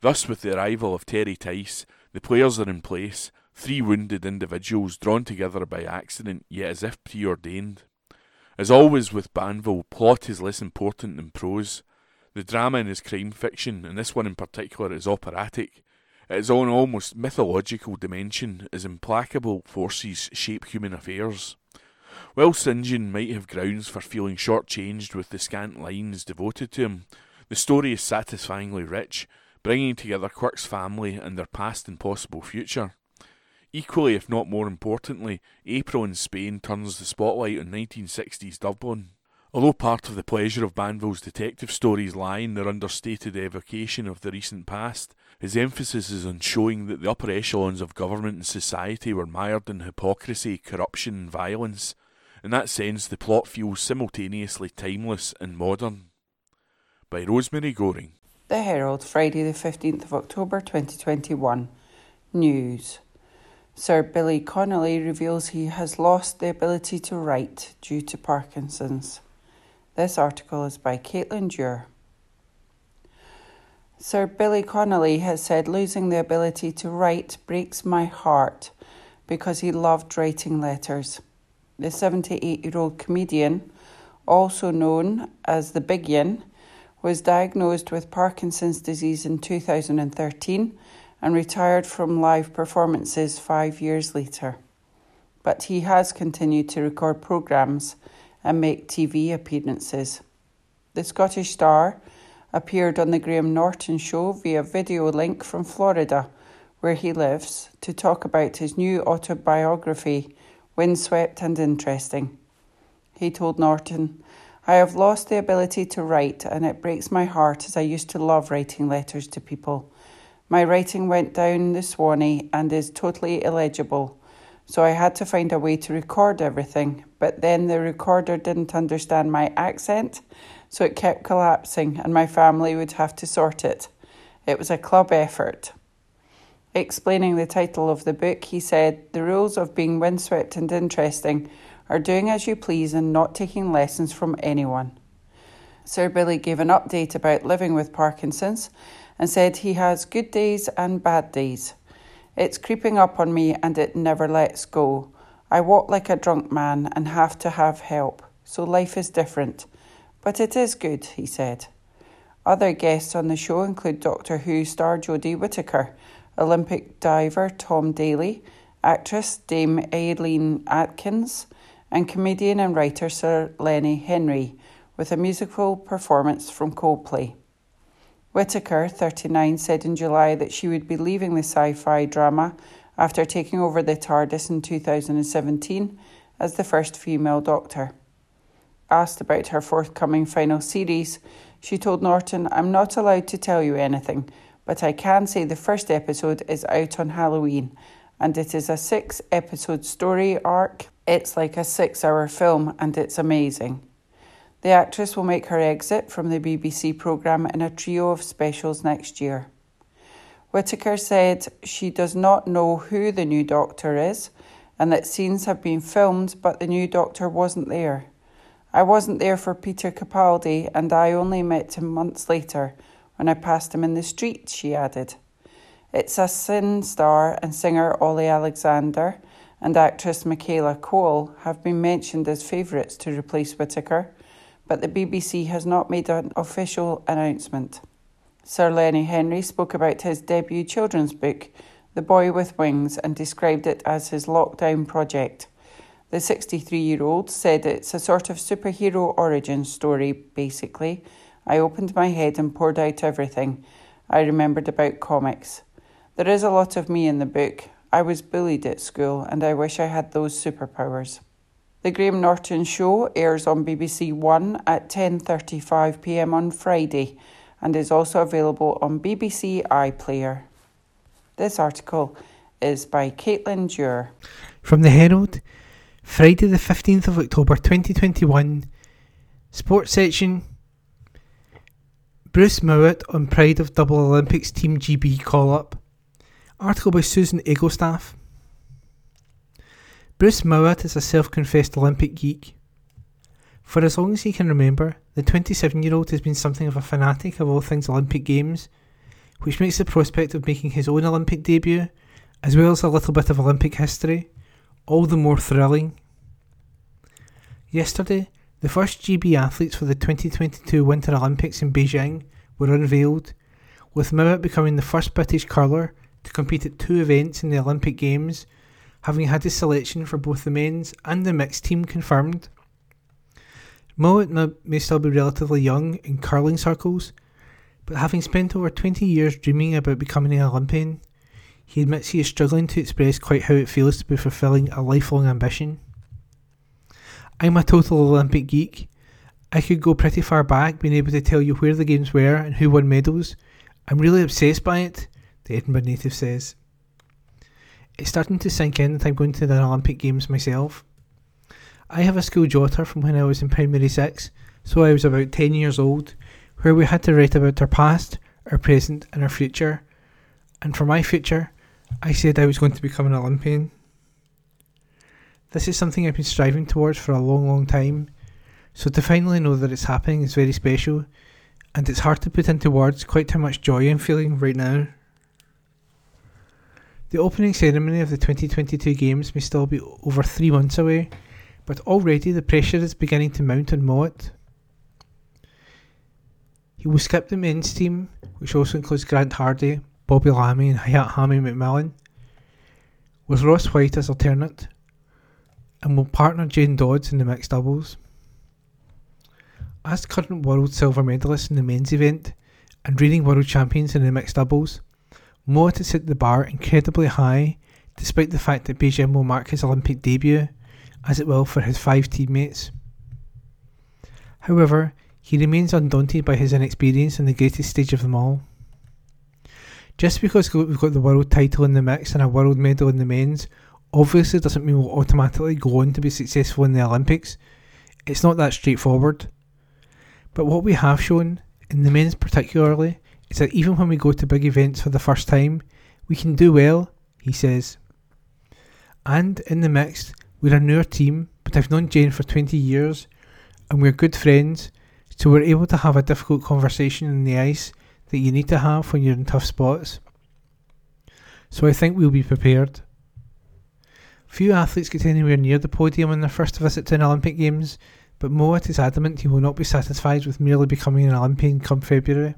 Thus, with the arrival of Terry Tice, the players are in place, three wounded individuals drawn together by accident, yet as if preordained. As always with Banville, plot is less important than prose. The drama in his crime fiction, and this one in particular, is operatic. Its own almost mythological dimension as implacable forces shape human affairs. While St. John might have grounds for feeling short-changed with the scant lines devoted to him, the story is satisfyingly rich, bringing together Quirk's family and their past and possible future. Equally, if not more importantly, April in Spain turns the spotlight on 1960s Dublin. Although part of the pleasure of Banville's detective stories lie in their understated evocation of the recent past, his emphasis is on showing that the upper echelons of government and society were mired in hypocrisy, corruption, and violence. In that sense, the plot feels simultaneously timeless and modern. By Rosemary Goring. The Herald, Friday, the 15th of October 2021. News. Sir Billy Connolly reveals he has lost the ability to write due to Parkinson's. This article is by Caitlin Dewar. Sir Billy Connolly has said losing the ability to write breaks my heart because he loved writing letters. The 78 year old comedian, also known as the Big Yin, was diagnosed with Parkinson's disease in 2013 and retired from live performances five years later. But he has continued to record programmes and make TV appearances. The Scottish star appeared on The Graham Norton Show via video link from Florida, where he lives, to talk about his new autobiography, Windswept and Interesting. He told Norton, I have lost the ability to write, and it breaks my heart as I used to love writing letters to people. My writing went down the Swanee and is totally illegible, so I had to find a way to record everything. But then the recorder didn't understand my accent, so it kept collapsing, and my family would have to sort it. It was a club effort. Explaining the title of the book, he said, The rules of being windswept and interesting are doing as you please and not taking lessons from anyone. Sir Billy gave an update about living with Parkinson's and said he has good days and bad days. It's creeping up on me and it never lets go. I walk like a drunk man and have to have help, so life is different. But it is good, he said. Other guests on the show include Doctor Who star Jodie Whittaker, Olympic diver Tom Daley, actress Dame Eileen Atkins, and comedian and writer Sir Lenny Henry, with a musical performance from Coldplay. Whittaker, 39, said in July that she would be leaving the sci fi drama after taking over the TARDIS in 2017 as the first female Doctor. Asked about her forthcoming final series, she told Norton, I'm not allowed to tell you anything, but I can say the first episode is out on Halloween and it is a six episode story arc. It's like a six hour film and it's amazing. The actress will make her exit from the BBC programme in a trio of specials next year. Whittaker said she does not know who the new doctor is and that scenes have been filmed, but the new doctor wasn't there. I wasn't there for Peter Capaldi, and I only met him months later when I passed him in the street, she added. It's a sin star and singer Olly Alexander and actress Michaela Coel have been mentioned as favourites to replace Whittaker, but the BBC has not made an official announcement. Sir Lenny Henry spoke about his debut children's book, The Boy with Wings, and described it as his lockdown project. The 63 year old said it's a sort of superhero origin story, basically. I opened my head and poured out everything I remembered about comics. There is a lot of me in the book. I was bullied at school and I wish I had those superpowers. The Graham Norton show airs on BBC 1 at 10:35 p.m. on Friday and is also available on BBC iPlayer. This article is by Caitlin Dewar. From the Herald, Friday the 15th of October 2021, Sports section Bruce Mouat on Pride of Double Olympics Team GB call up. Article by Susan Egelstaff. Bruce Mouat is a self confessed Olympic geek. For as long as he can remember, the 27 year old has been something of a fanatic of all things Olympic Games, which makes the prospect of making his own Olympic debut, as well as a little bit of Olympic history, all the more thrilling. Yesterday, the first GB athletes for the 2022 Winter Olympics in Beijing were unveiled, with Mouat becoming the first British curler to compete at two events in the Olympic Games, having had his selection for both the men's and the mixed team confirmed. Mouat may still be relatively young in curling circles, but having spent over 20 years dreaming about becoming an Olympian, he admits he is struggling to express quite how it feels to be fulfilling a lifelong ambition. I'm a total Olympic geek. I could go pretty far back being able to tell you where the games were and who won medals. I'm really obsessed by it, the Edinburgh native says. It's starting to sink in that I'm going to the Olympic Games myself. I have a school jotter from when I was in primary six, so I was about 10 years old, where we had to write about our past, our present, and our future. And for my future, I said I was going to become an Olympian. This is something I've been striving towards for a long, long time, so to finally know that it's happening is very special, and it's hard to put into words quite how much joy I'm feeling right now. The opening ceremony of the 2022 Games may still be over three months away, but already the pressure is beginning to mount on Mouat. He will skip the men's team, which also includes Grant Hardy, Bobby Lammie, and Hayat Hammy McMillan, with Ross White as alternate, and will partner Jen Dodds in the mixed doubles. As current world silver medalist in the men's event and reigning world champions in the mixed doubles, Mouat has set the bar incredibly high, despite the fact that Beijing will mark his Olympic debut, as it will for his five teammates. However, he remains undaunted by his inexperience in the greatest stage of them all. Just because we've got the world title in the mix and a world medal in the men's obviously doesn't mean we'll automatically go on to be successful in the Olympics. It's not that straightforward. But what we have shown, in the men's particularly, is that even when we go to big events for the first time, we can do well, he says. And in the mix, we're a newer team, but I've known Jen for 20 years, and we're good friends, so we're able to have a difficult conversation on the ice that you need to have when you're in tough spots. So I think we'll be prepared. Few athletes get anywhere near the podium on their first visit to an Olympic Games, but Mouat is adamant he will not be satisfied with merely becoming an Olympian come February.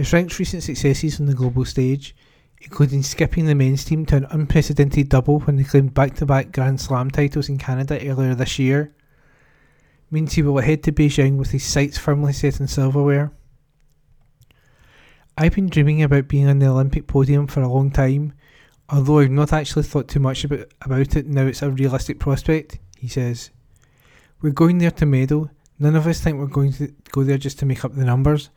His ranks recent successes on the global stage, including skipping the men's team to an unprecedented double when they claimed back to back Grand Slam titles in Canada earlier this year, means he will head to Beijing with his sights firmly set on silverware. I've been dreaming about being on the Olympic podium for a long time, although I've not actually thought too much about, about it now it's a realistic prospect, he says. We're going there to medal. None of us think we're going to go there just to make up the numbers,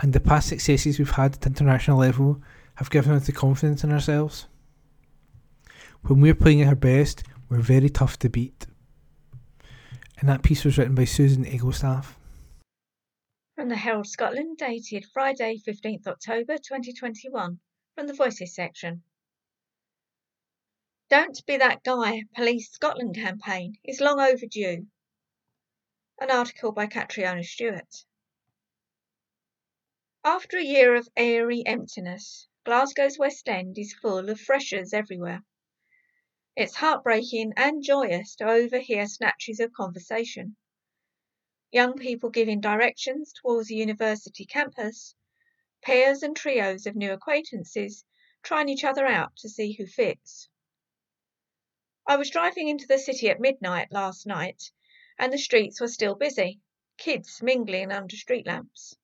and the past successes we've had at international level have given us the confidence in ourselves. When we're playing at our best, we're very tough to beat. And that piece was written by Susan Egelstaff. From the Herald Scotland, dated Friday, 15th October 2021, from the Voices section. Don't Be That Guy Police Scotland campaign is long overdue. An article by Catriona Stewart. After a year of airy emptiness, Glasgow's West End is full of freshers everywhere. It's heartbreaking and joyous to overhear snatches of conversation. Young people giving directions towards the university campus, pairs and trios of new acquaintances trying each other out to see who fits. I was driving into the city at midnight last night, and the streets were still busy, kids mingling under street lamps.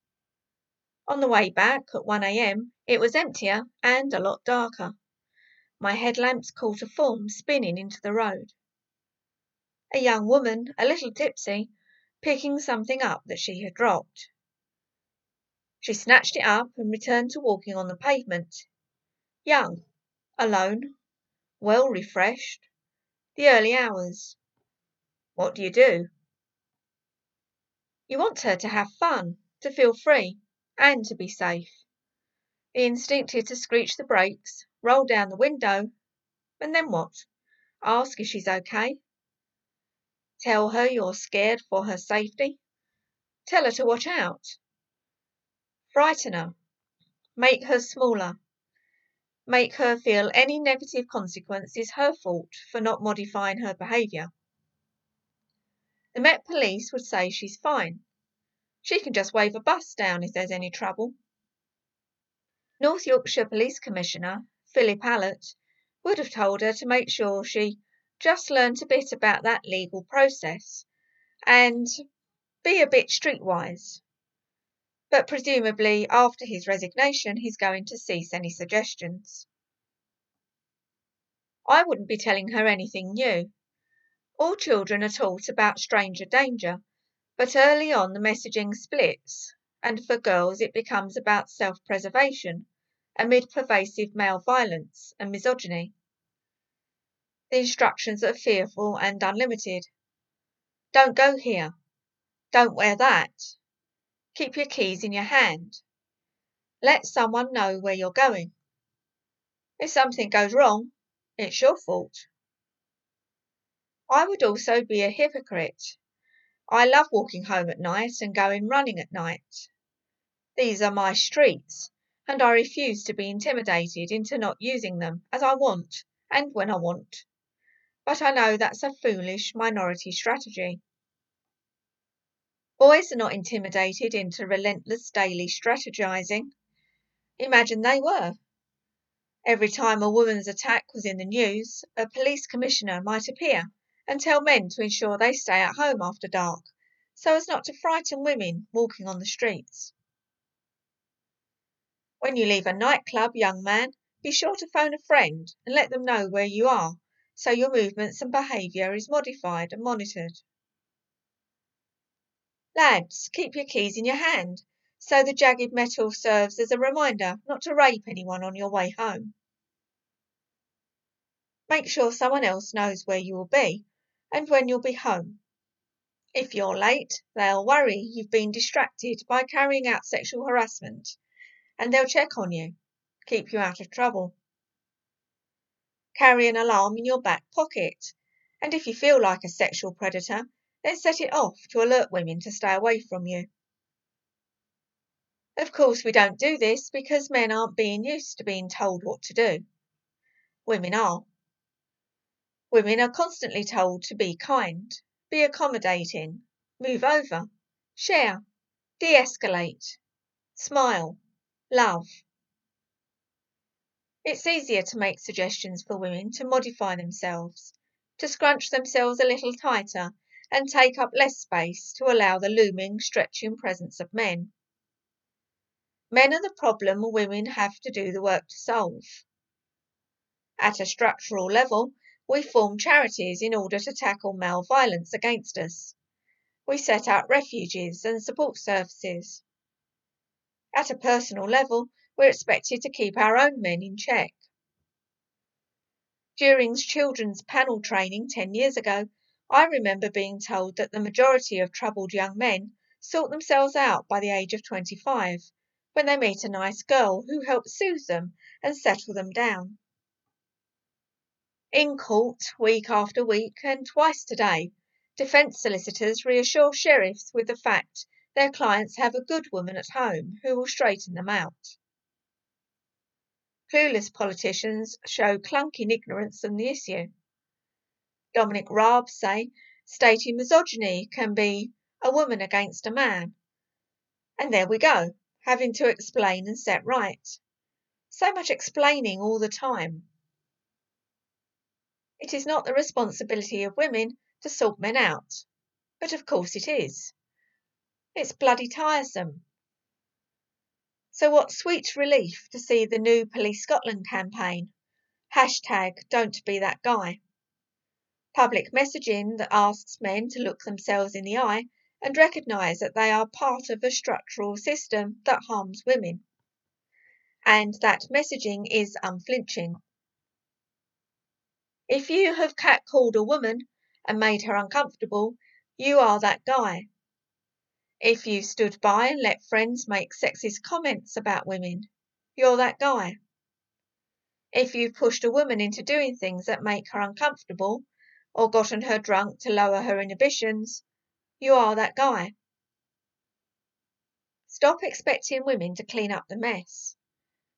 On the way back at 1 a.m., it was emptier and a lot darker my headlamps caught a form spinning into the road. A young woman, a little tipsy, picking something up that she had dropped. She snatched it up and returned to walking on the pavement. Young, alone, well refreshed, the early hours. What do you do? You want her to have fun, to feel free, and to be safe. The instinct is to screech the brakes, roll down the window, and then what? Ask if she's okay? Tell her you're scared for her safety? Tell her to watch out? Frighten her? Make her smaller? Make her feel any negative consequence is her fault for not modifying her behaviour? The Met Police would say she's fine. She can just wave a bus down if there's any trouble. North Yorkshire Police Commissioner Philip Allott would have told her to make sure she just learnt a bit about that legal process and be a bit streetwise. But presumably after his resignation he's going to cease any suggestions. I wouldn't be telling her anything new. All children are taught about stranger danger, but early on the messaging splits, and for girls it becomes about self preservation amid pervasive male violence and misogyny. The instructions are fearful and unlimited. Don't go here. Don't wear that. Keep your keys in your hand. Let someone know where you're going. If something goes wrong, it's your fault. I would also be a hypocrite. I love walking home at night and going running at night. These are my streets, and I refuse to be intimidated into not using them as I want and when I want. But I know that's a foolish minority strategy. Boys are not intimidated into relentless daily strategizing. Imagine they were. Every time a woman's attack was in the news, a police commissioner might appear and tell men to ensure they stay at home after dark so as not to frighten women walking on the streets. When you leave a nightclub, young man, be sure to phone a friend and let them know where you are so your movements and behaviour is modified and monitored. Lads, keep your keys in your hand, so the jagged metal serves as a reminder not to rape anyone on your way home. Make sure someone else knows where you will be and when you'll be home. If you're late, they'll worry you've been distracted by carrying out sexual harassment and they'll check on you, keep you out of trouble. Carry an alarm in your back pocket, and if you feel like a sexual predator, then set it off to alert women to stay away from you. Of course, we don't do this because men aren't being used to being told what to do. Women are. Women are constantly told to be kind, be accommodating, move over, share, de escalate, smile, love. It's easier to make suggestions for women to modify themselves, to scrunch themselves a little tighter and take up less space to allow the looming, stretching presence of men. Men are the problem women have to do the work to solve. At a structural level, we form charities in order to tackle male violence against us. We set up refuges and support services. At a personal level, we're expected to keep our own men in check. During children's panel training 10 years ago, I remember being told that the majority of troubled young men sort themselves out by the age of 25 when they meet a nice girl who helps soothe them and settle them down. In court, week after week, and twice today, defence solicitors reassure sheriffs with the fact their clients have a good woman at home who will straighten them out. Clueless politicians show clunking ignorance on the issue. Dominic Raab say stating misogyny can be a woman against a man. And there we go, having to explain and set right. So much explaining all the time. It is not the responsibility of women to sort men out, but of course it is. It's bloody tiresome. So what sweet relief to see the new Police Scotland campaign. Hashtag don't be that guy. Public messaging that asks men to look themselves in the eye and recognise that they are part of a structural system that harms women. And that messaging is unflinching. If you have catcalled a woman and made her uncomfortable, you are that guy. If you stood by and let friends make sexist comments about women, you're that guy. If you've pushed a woman into doing things that make her uncomfortable, or gotten her drunk to lower her inhibitions, you are that guy. Stop expecting women to clean up the mess.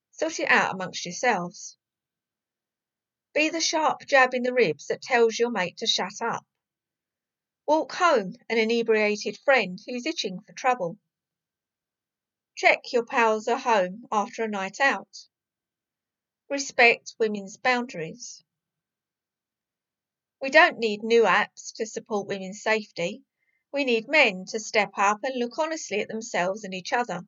Sort it out amongst yourselves. Be the sharp jab in the ribs that tells your mate to shut up. Walk home an inebriated friend who's itching for trouble. Check your pals are home after a night out. Respect women's boundaries. We don't need new apps to support women's safety. We need men to step up and look honestly at themselves and each other.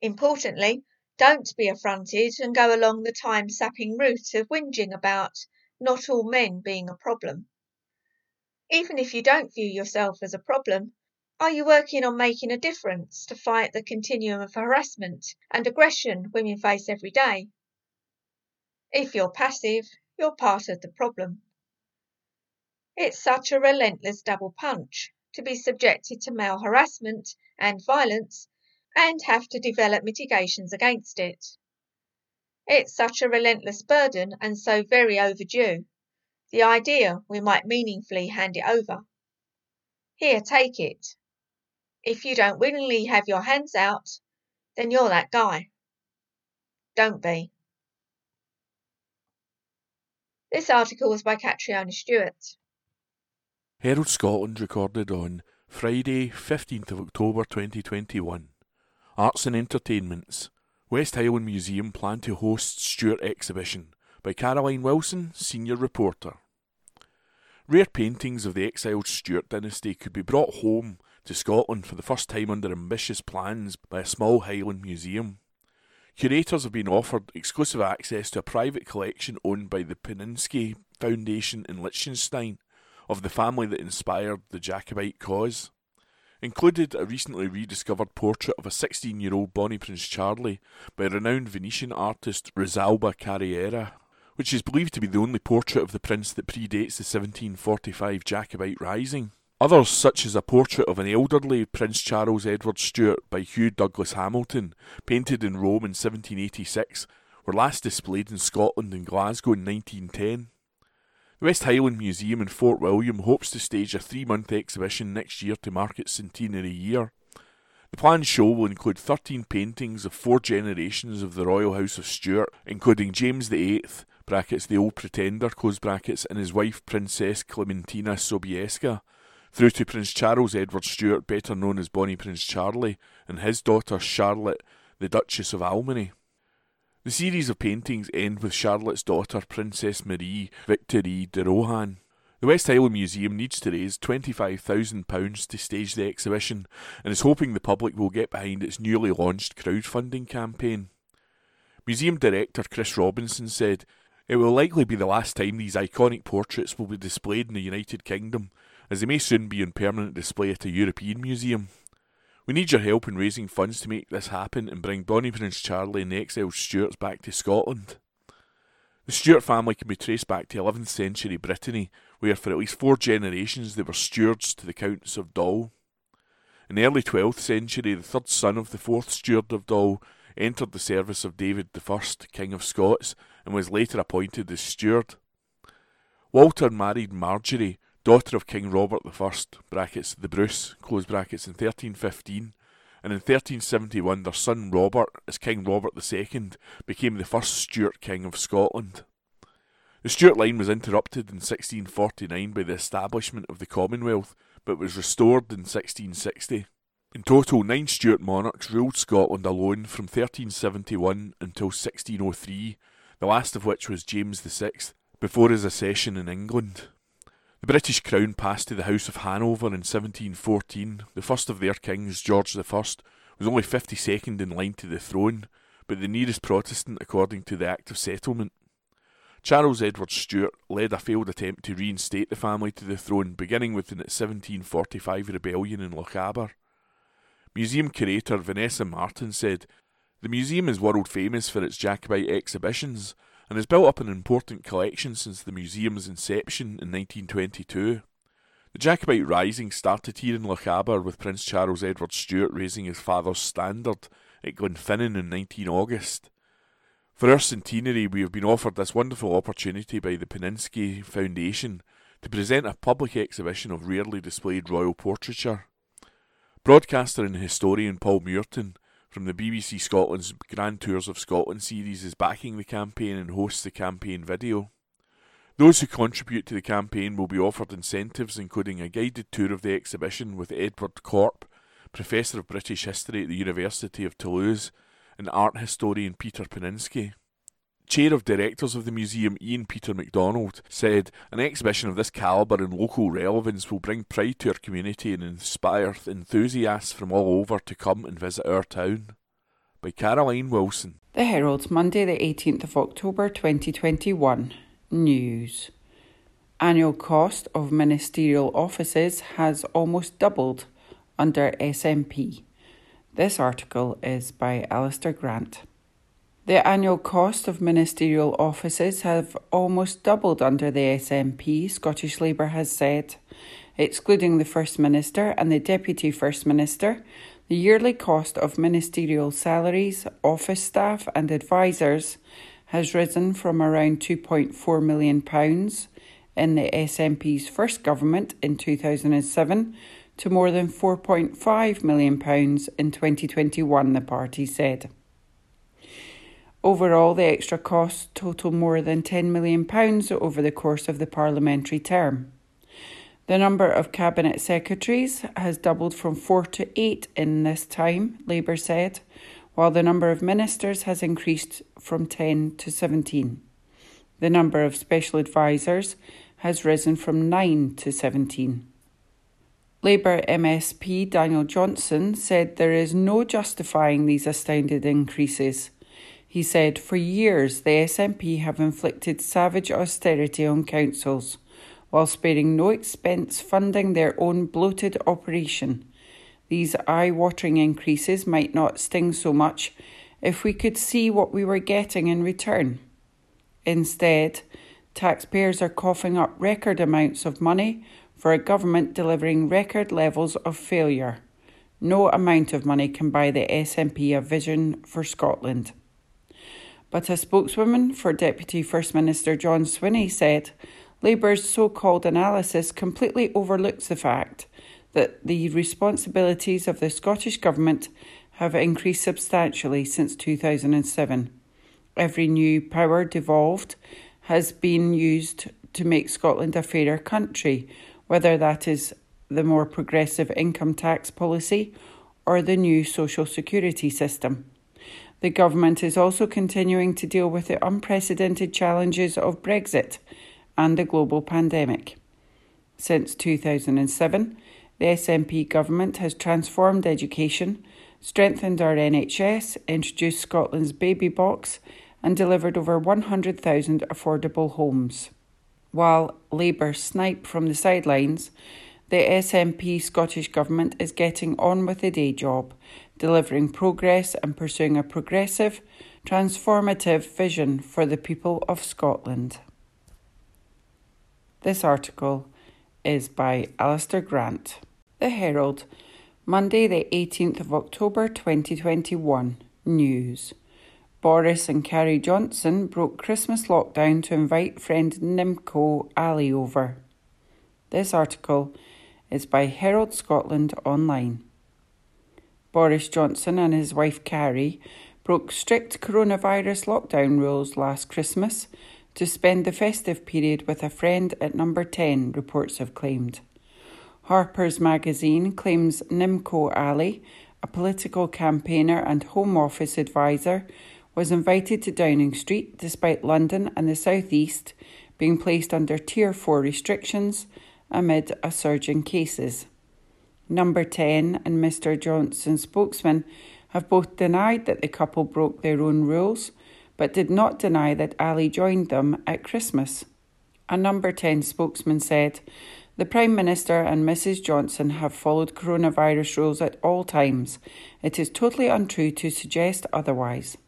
Importantly, don't be affronted and go along the time sapping route of whinging about not all men being a problem. Even if you don't view yourself as a problem, are you working on making a difference to fight the continuum of harassment and aggression women face every day? If you're passive, you're part of the problem. It's such a relentless double punch to be subjected to male harassment and violence and have to develop mitigations against it. It's such a relentless burden and so very overdue. The idea we might meaningfully hand it over. Here, take it. If you don't willingly have your hands out, then you're that guy. Don't be. This article was by Catriona Stewart. Herald Scotland recorded on Friday, 15th of October 2021. Arts and Entertainments. West Highland Museum plan to host Stuart exhibition by Caroline Wilson, senior reporter. Rare paintings of the exiled Stuart dynasty could be brought home to Scotland for the first time under ambitious plans by a small Highland museum. Curators have been offered exclusive access to a private collection owned by the Pininski Foundation in Liechtenstein of the family that inspired the Jacobite cause. Included a recently rediscovered portrait of a 16 year old Bonnie Prince Charlie by renowned Venetian artist Rosalba Carriera, which is believed to be the only portrait of the prince that predates the 1745 Jacobite Rising. Others, such as a portrait of an elderly Prince Charles Edward Stuart by Hugh Douglas Hamilton, painted in Rome in 1786, were last displayed in Scotland and Glasgow in 1910. West Highland Museum in Fort William hopes to stage a three month exhibition next year to mark its centenary year. The planned show will include 13 paintings of four generations of the Royal House of Stuart, including James VIII, brackets the Old Pretender, close brackets, and his wife Princess Clementina Sobieska, through to Prince Charles Edward Stuart, better known as Bonnie Prince Charlie, and his daughter Charlotte, the Duchess of Albany. The series of paintings end with Charlotte's daughter, Princess Marie Victoire de Rohan. The West Highland Museum needs to raise £25,000 to stage the exhibition and is hoping the public will get behind its newly launched crowdfunding campaign. Museum Director Chris Robinson said, It will likely be the last time these iconic portraits will be displayed in the United Kingdom, as they may soon be on permanent display at a European museum. We need your help in raising funds to make this happen and bring Bonnie Prince Charlie and the exiled Stuarts back to Scotland. The Stuart family can be traced back to 11th century Brittany, where for at least four generations they were stewards to the Counts of Dol. In the early 12th century, the third son of the fourth Steward of Dol entered the service of David I, King of Scots, and was later appointed as steward. Walter married Marjorie, daughter of King Robert I, brackets the Bruce, close brackets, in 1315, and in 1371 their son Robert, as King Robert II, became the first Stuart King of Scotland. The Stuart line was interrupted in 1649 by the establishment of the Commonwealth, but was restored in 1660. In total, nine Stuart monarchs ruled Scotland alone from 1371 until 1603, the last of which was James VI, before his accession in England. The British crown passed to the House of Hanover in 1714. The first of their kings, George I, was only 52nd in line to the throne, but the nearest Protestant according to the Act of Settlement. Charles Edward Stuart led a failed attempt to reinstate the family to the throne, beginning with the 1745 rebellion in Lochaber. Museum curator Vanessa Martin said, The museum is world famous for its Jacobite exhibitions, and has built up an important collection since the museum's inception in 1922. The Jacobite Rising started here in Lochaber with Prince Charles Edward Stuart raising his father's standard at Glenfinnan in 19 August. For our centenary, we have been offered this wonderful opportunity by the Pininski Foundation to present a public exhibition of rarely displayed royal portraiture. Broadcaster and historian Paul Murton from the BBC Scotland's Grand Tours of Scotland series is backing the campaign and hosts the campaign video. Those who contribute to the campaign will be offered incentives including a guided tour of the exhibition with Edward Corp, Professor of British History at the University of Toulouse, and art historian Peter Pininski. Chair of Directors of the museum, Ian Peter MacDonald, said an exhibition of this calibre and local relevance will bring pride to our community and inspire enthusiasts from all over to come and visit our town. By Caroline Wilson. The Herald, Monday, the 18th of October 2021. News. Annual cost of ministerial offices has almost doubled under SNP. This article is by Alistair Grant. The annual cost of ministerial offices have almost doubled under the SNP, Scottish Labour has said. Excluding the First Minister and the Deputy First Minister, the yearly cost of ministerial salaries, office staff, and advisers has risen from around £2.4 million in the SNP's first government in 2007 to more than £4.5 million in 2021, the party said. Overall, the extra costs total more than £10 million over the course of the parliamentary term. The number of cabinet secretaries has doubled from four to eight in this time, Labour said, while the number of ministers has increased from 10 to 17. The number of special advisers has risen from 9 to 17. Labour MSP Daniel Johnson said there is no justifying these astounded increases. He said, For years, the SNP have inflicted savage austerity on councils, while sparing no expense funding their own bloated operation. These eye watering increases might not sting so much if we could see what we were getting in return. Instead, taxpayers are coughing up record amounts of money for a government delivering record levels of failure. No amount of money can buy the SNP a vision for Scotland. But a spokeswoman for Deputy First Minister John Swinney said Labour's so called analysis completely overlooks the fact that the responsibilities of the Scottish Government have increased substantially since 2007. Every new power devolved has been used to make Scotland a fairer country, whether that is the more progressive income tax policy or the new social security system. The government is also continuing to deal with the unprecedented challenges of Brexit and the global pandemic. Since 2007, the SNP government has transformed education, strengthened our NHS, introduced Scotland's baby box, and delivered over 100,000 affordable homes. While Labour snipe from the sidelines, the SNP Scottish Government is getting on with the day job, delivering progress and pursuing a progressive, transformative vision for the people of Scotland. This article is by Alistair Grant. The Herald, Monday, the 18th of October 2021. News. Boris and Carrie Johnson broke Christmas lockdown to invite friend Nimco Ali over. This article is by Herald Scotland Online. Boris Johnson and his wife Carrie broke strict coronavirus lockdown rules last Christmas to spend the festive period with a friend at number 10, reports have claimed. Harper's Magazine claims Nimco Ali, a political campaigner and Home Office advisor, was invited to Downing Street despite London and the South East being placed under Tier 4 restrictions amid a surge in cases. Number 10 and Mr. Johnson's spokesman have both denied that the couple broke their own rules, but did not deny that Ali joined them at Christmas. A Number 10 spokesman said, The Prime Minister and Mrs. Johnson have followed coronavirus rules at all times. It is totally untrue to suggest otherwise.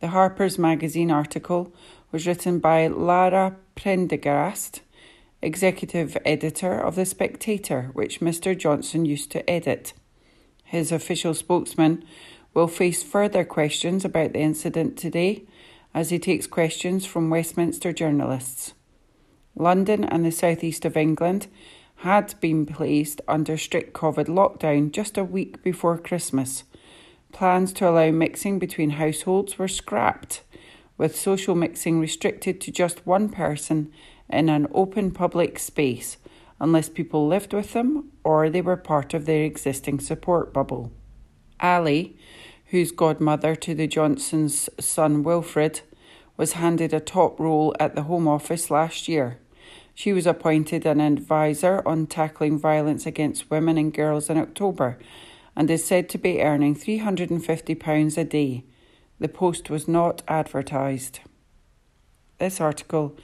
The Harper's Magazine article was written by Lara Prendergast executive editor of The Spectator, which Mr. Johnson used to edit. His official spokesman will face further questions about the incident today as he takes questions from Westminster journalists. London and the southeast of England had been placed under strict COVID lockdown just a week before Christmas. Plans to allow mixing between households were scrapped, with social mixing restricted to just one person in an open public space unless people lived with them or they were part of their existing support bubble. Ali, who's godmother to the Johnsons' son Wilfred, was handed a top role at the Home Office last year. She was appointed an advisor on tackling violence against women and girls in October and is said to be earning £350 a day. The post was not advertised. This article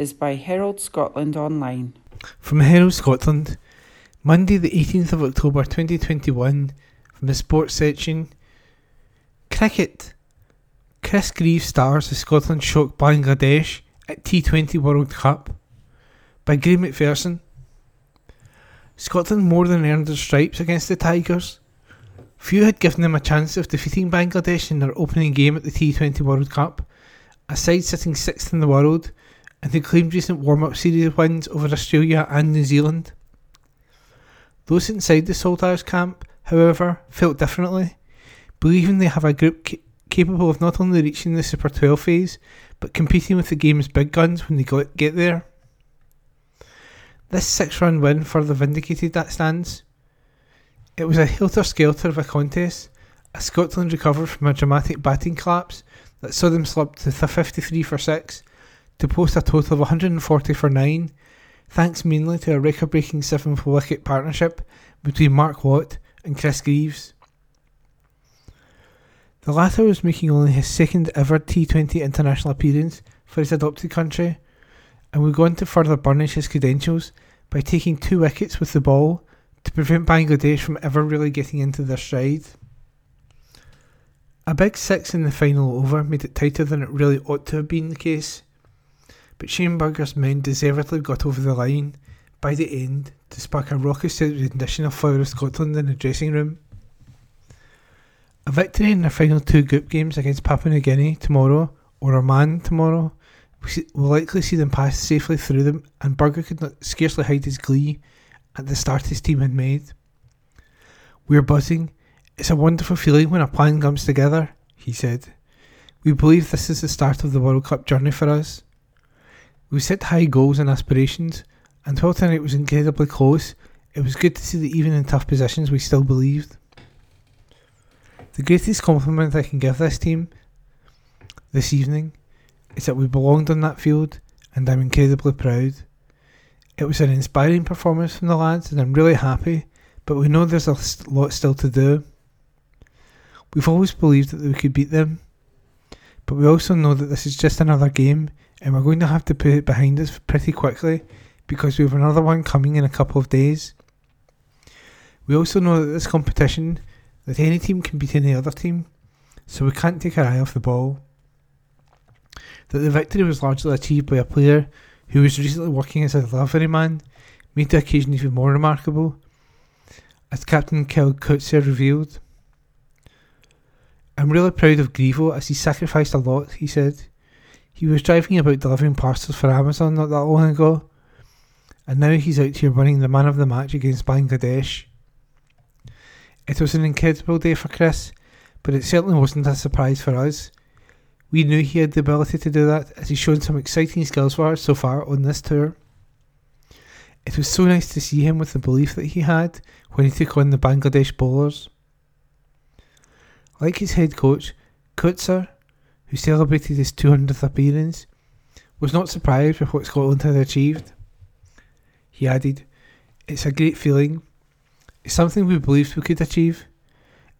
is by Herald Scotland Online. From Herald Scotland, Monday, the 18th of October 2021, from the sports section Cricket. Chris Greaves stars as Scotland shock Bangladesh at T20 World Cup by Graham McPherson. Scotland more than earned their stripes against the Tigers. Few had given them a chance of defeating Bangladesh in their opening game at the T20 World Cup, a side sitting sixth in the world and who claimed recent warm up series wins over Australia and New Zealand. Those inside the Saltires camp, however, felt differently, believing they have a group ca- capable of not only reaching the Super 12 phase, but competing with the game's big guns when they get there. This six run win further vindicated that stance. It was a helter skelter of a contest, as Scotland recovered from a dramatic batting collapse that saw them slump to 53 for 6 to post a total of 140 for 9, thanks mainly to a record breaking 7th wicket partnership between Mark Watt and Chris Greaves. The latter was making only his second ever T20 international appearance for his adopted country and would go on to further burnish his credentials by taking two wickets with the ball to prevent Bangladesh from ever really getting into their stride. A big six in the final over made it tighter than it really ought to have been the case, but Shane men deservedly got over the line by the end to spark a raucous rendition of Flower of Scotland in the dressing room. A victory in their final two group games against Papua New Guinea tomorrow or Oman tomorrow will likely see them pass safely through them, and Burger could not, scarcely hide his glee at the start his team had made. We're buzzing. It's a wonderful feeling when a plan comes together, he said. We believe this is the start of the World Cup journey for us. We set high goals and aspirations, and while tonight was incredibly close, it was good to see that even in tough positions we still believed. The greatest compliment I can give this team this evening is that we belonged on that field, and I'm incredibly proud. It was an inspiring performance from the lads, and I'm really happy, but we know there's a lot still to do. We've always believed that we could beat them, but we also know that this is just another game, and we're going to have to put it behind us pretty quickly because we have another one coming in a couple of days. We also know that this competition, that any team can beat any other team, so we can't take our eye off the ball. That the victory was largely achieved by a player who was recently working as a delivery man made the occasion even more remarkable, as Captain Kyle Coetzer revealed. I'm really proud of Grievo as he sacrificed a lot, he said. He was driving about delivering parcels for Amazon not that long ago, and now he's out here winning the man of the match against Bangladesh. It was an incredible day for Chris, but it certainly wasn't a surprise for us. We knew he had the ability to do that, as he's shown some exciting skills for us so far on this tour. It was so nice to see him with the belief that he had when he took on the Bangladesh bowlers. Like his head coach, Coetzer, who celebrated his 200th appearance, was not surprised with what Scotland had achieved. He added, It's a great feeling. It's something we believed we could achieve.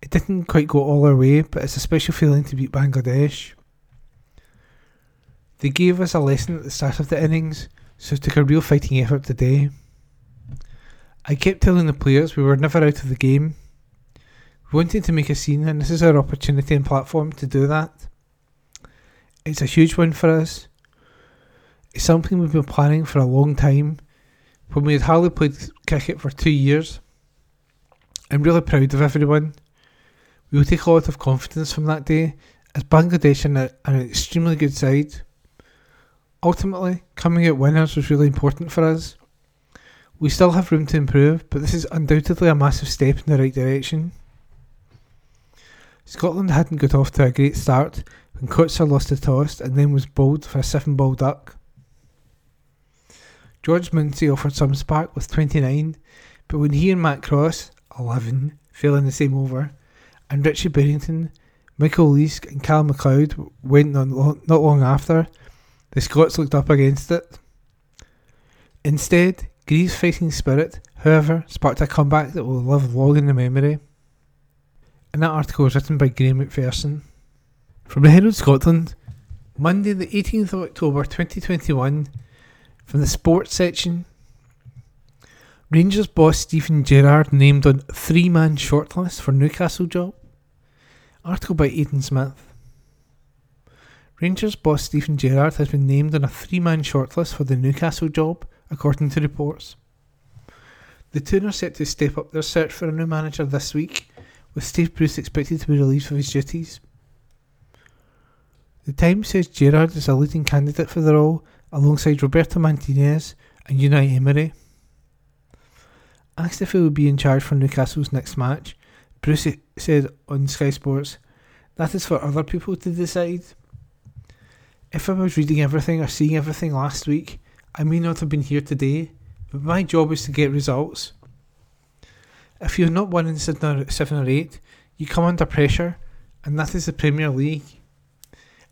It didn't quite go all our way, but it's a special feeling to beat Bangladesh. They gave us a lesson at the start of the innings, so it took a real fighting effort today. I kept telling the players we were never out of the game. We wanted to make a scene, and this is our opportunity and platform to do that. It's a huge win for us. It's something we've been planning for a long time. When we had hardly played cricket for two years, I'm really proud of everyone. We will take a lot of confidence from that day, as Bangladesh are an extremely good side. Ultimately, coming out winners was really important for us. We still have room to improve, but this is undoubtedly a massive step in the right direction. Scotland hadn't got off to a great start when Coetzer lost the toss and then was bowled for a seven ball duck. George Munsey offered some spark with 29, but when he and Matt Cross, 11, fell in the same over, and Richie Berrington, Michael Leask, and Cal McLeod went on not long after, the Scots looked up against it. Instead, Greaves' fighting spirit, however, sparked a comeback that will live long in the memory. And that article was written by Graham McPherson. From the Herald Scotland, Monday the 18th of October 2021, from the sports section. Rangers boss Steven Gerrard named on three man shortlist for Newcastle job. Article by Aidan Smith. Rangers boss Steven Gerrard has been named on a three man shortlist for the Newcastle job, according to reports. The two are set to step up their search for a new manager this week, with Steve Bruce expected to be relieved of his duties. The Times says Gerrard is a leading candidate for the role, alongside Roberto Martinez and Unai Emery. Asked if he would be in charge for Newcastle's next match, Bruce said on Sky Sports, That is for other people to decide. If I was reading everything or seeing everything last week, I may not have been here today, but my job is to get results. If you're not winning seven or eight, you come under pressure, and that is the Premier League.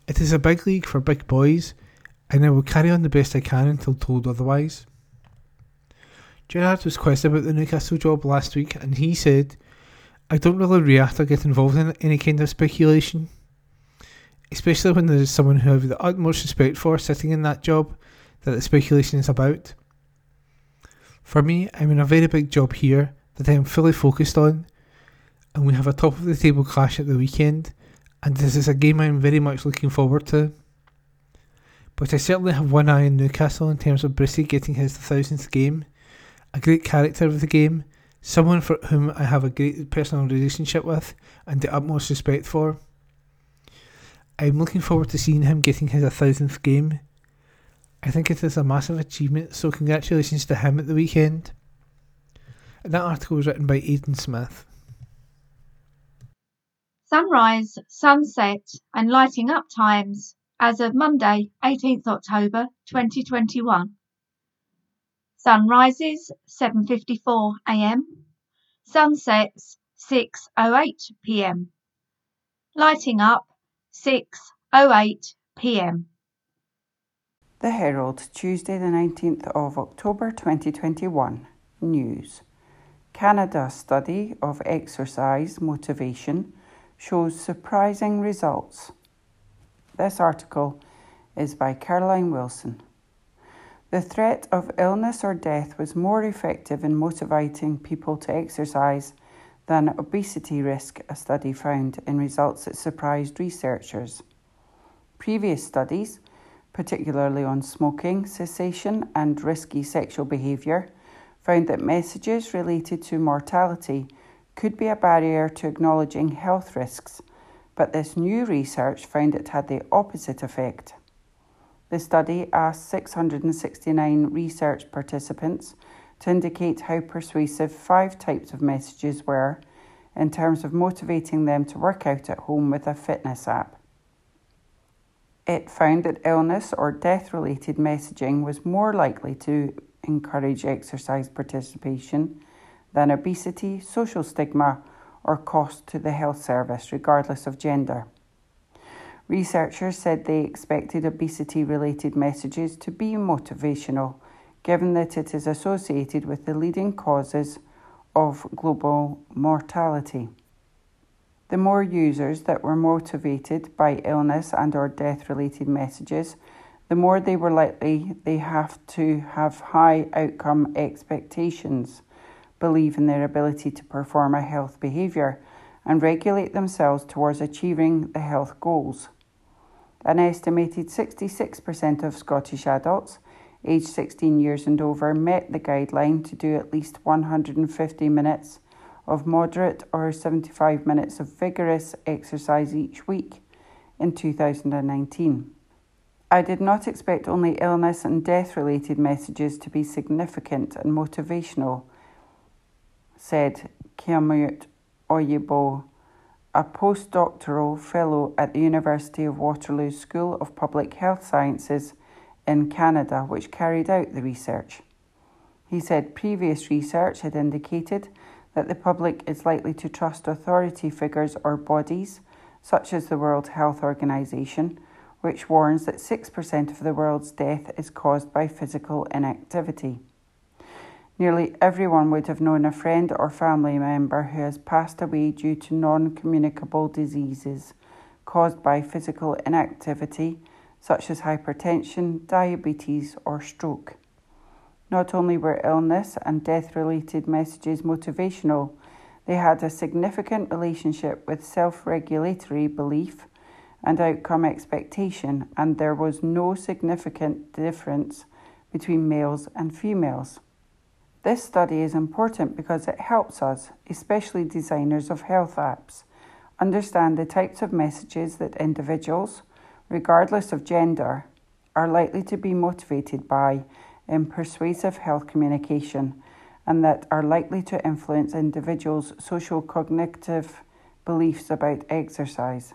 It is a big league for big boys, and I will carry on the best I can until told otherwise. Gerrard was questioned about the Newcastle job last week, and he said, I don't really react or get involved in any kind of speculation especially when there's someone who I have the utmost respect for sitting in that job that the speculation is about. For me, I'm in a very big job here that I am fully focused on, and we have a top of the table clash at the weekend, and this is a game I am very much looking forward to. But I certainly have one eye on Newcastle in terms of Brucie getting his thousandth game, a great character of the game, someone for whom I have a great personal relationship with and the utmost respect for. I'm looking forward to seeing him getting his 1000th game. I think it is a massive achievement, so congratulations to him at the weekend. And that article was written by Aidan Smith. Sunrise, sunset, and lighting up times as of Monday, 18th October 2021. Sunrises 7:54 a.m. Sunsets 6:08 p.m. Lighting up 6:08 p.m. The Herald, Tuesday, the 19th of October 2021. News. Canada study of exercise motivation shows surprising results. This article is by Caroline Wilson. The threat of illness or death was more effective in motivating people to exercise than obesity risk, a study found in results that surprised researchers. Previous studies, particularly on smoking cessation and risky sexual behaviour, found that messages related to mortality could be a barrier to acknowledging health risks but this new research found it had the opposite effect. The study asked 669 research participants to indicate how persuasive five types of messages were in terms of motivating them to work out at home with a fitness app. It found that illness or death related messaging was more likely to encourage exercise participation than obesity, social stigma, or cost to the health service, regardless of gender. Researchers said they expected obesity related messages to be motivational, given that it is associated with the leading causes of global mortality. The more users that were motivated by illness and or death related messages, the more they were likely they have to have high outcome expectations believe in their ability to perform a health behaviour and regulate themselves towards achieving the health goals. An estimated 66% of Scottish adults aged 16 years and over met the guideline to do at least 150 minutes of moderate or 75 minutes of vigorous exercise each week in 2019. I did not expect only illness and death related messages to be significant and motivational said Kiemute Oyibo, a postdoctoral fellow at the University of Waterloo School of Public Health Sciences in Canada, which carried out the research. He said previous research had indicated that the public is likely to trust authority figures or bodies, such as the World Health Organization, which warns that 6% of the world's death is caused by physical inactivity. Nearly everyone would have known a friend or family member who has passed away due to non communicable diseases caused by physical inactivity, such as hypertension, diabetes, or stroke. Not only were illness and death related messages motivational, they had a significant relationship with self regulatory belief and outcome expectation, and there was no significant difference between males and females. This study is important because it helps us, especially designers of health apps, understand the types of messages that individuals, regardless of gender, are likely to be motivated by in persuasive health communication and that are likely to influence individuals' social cognitive beliefs about exercise.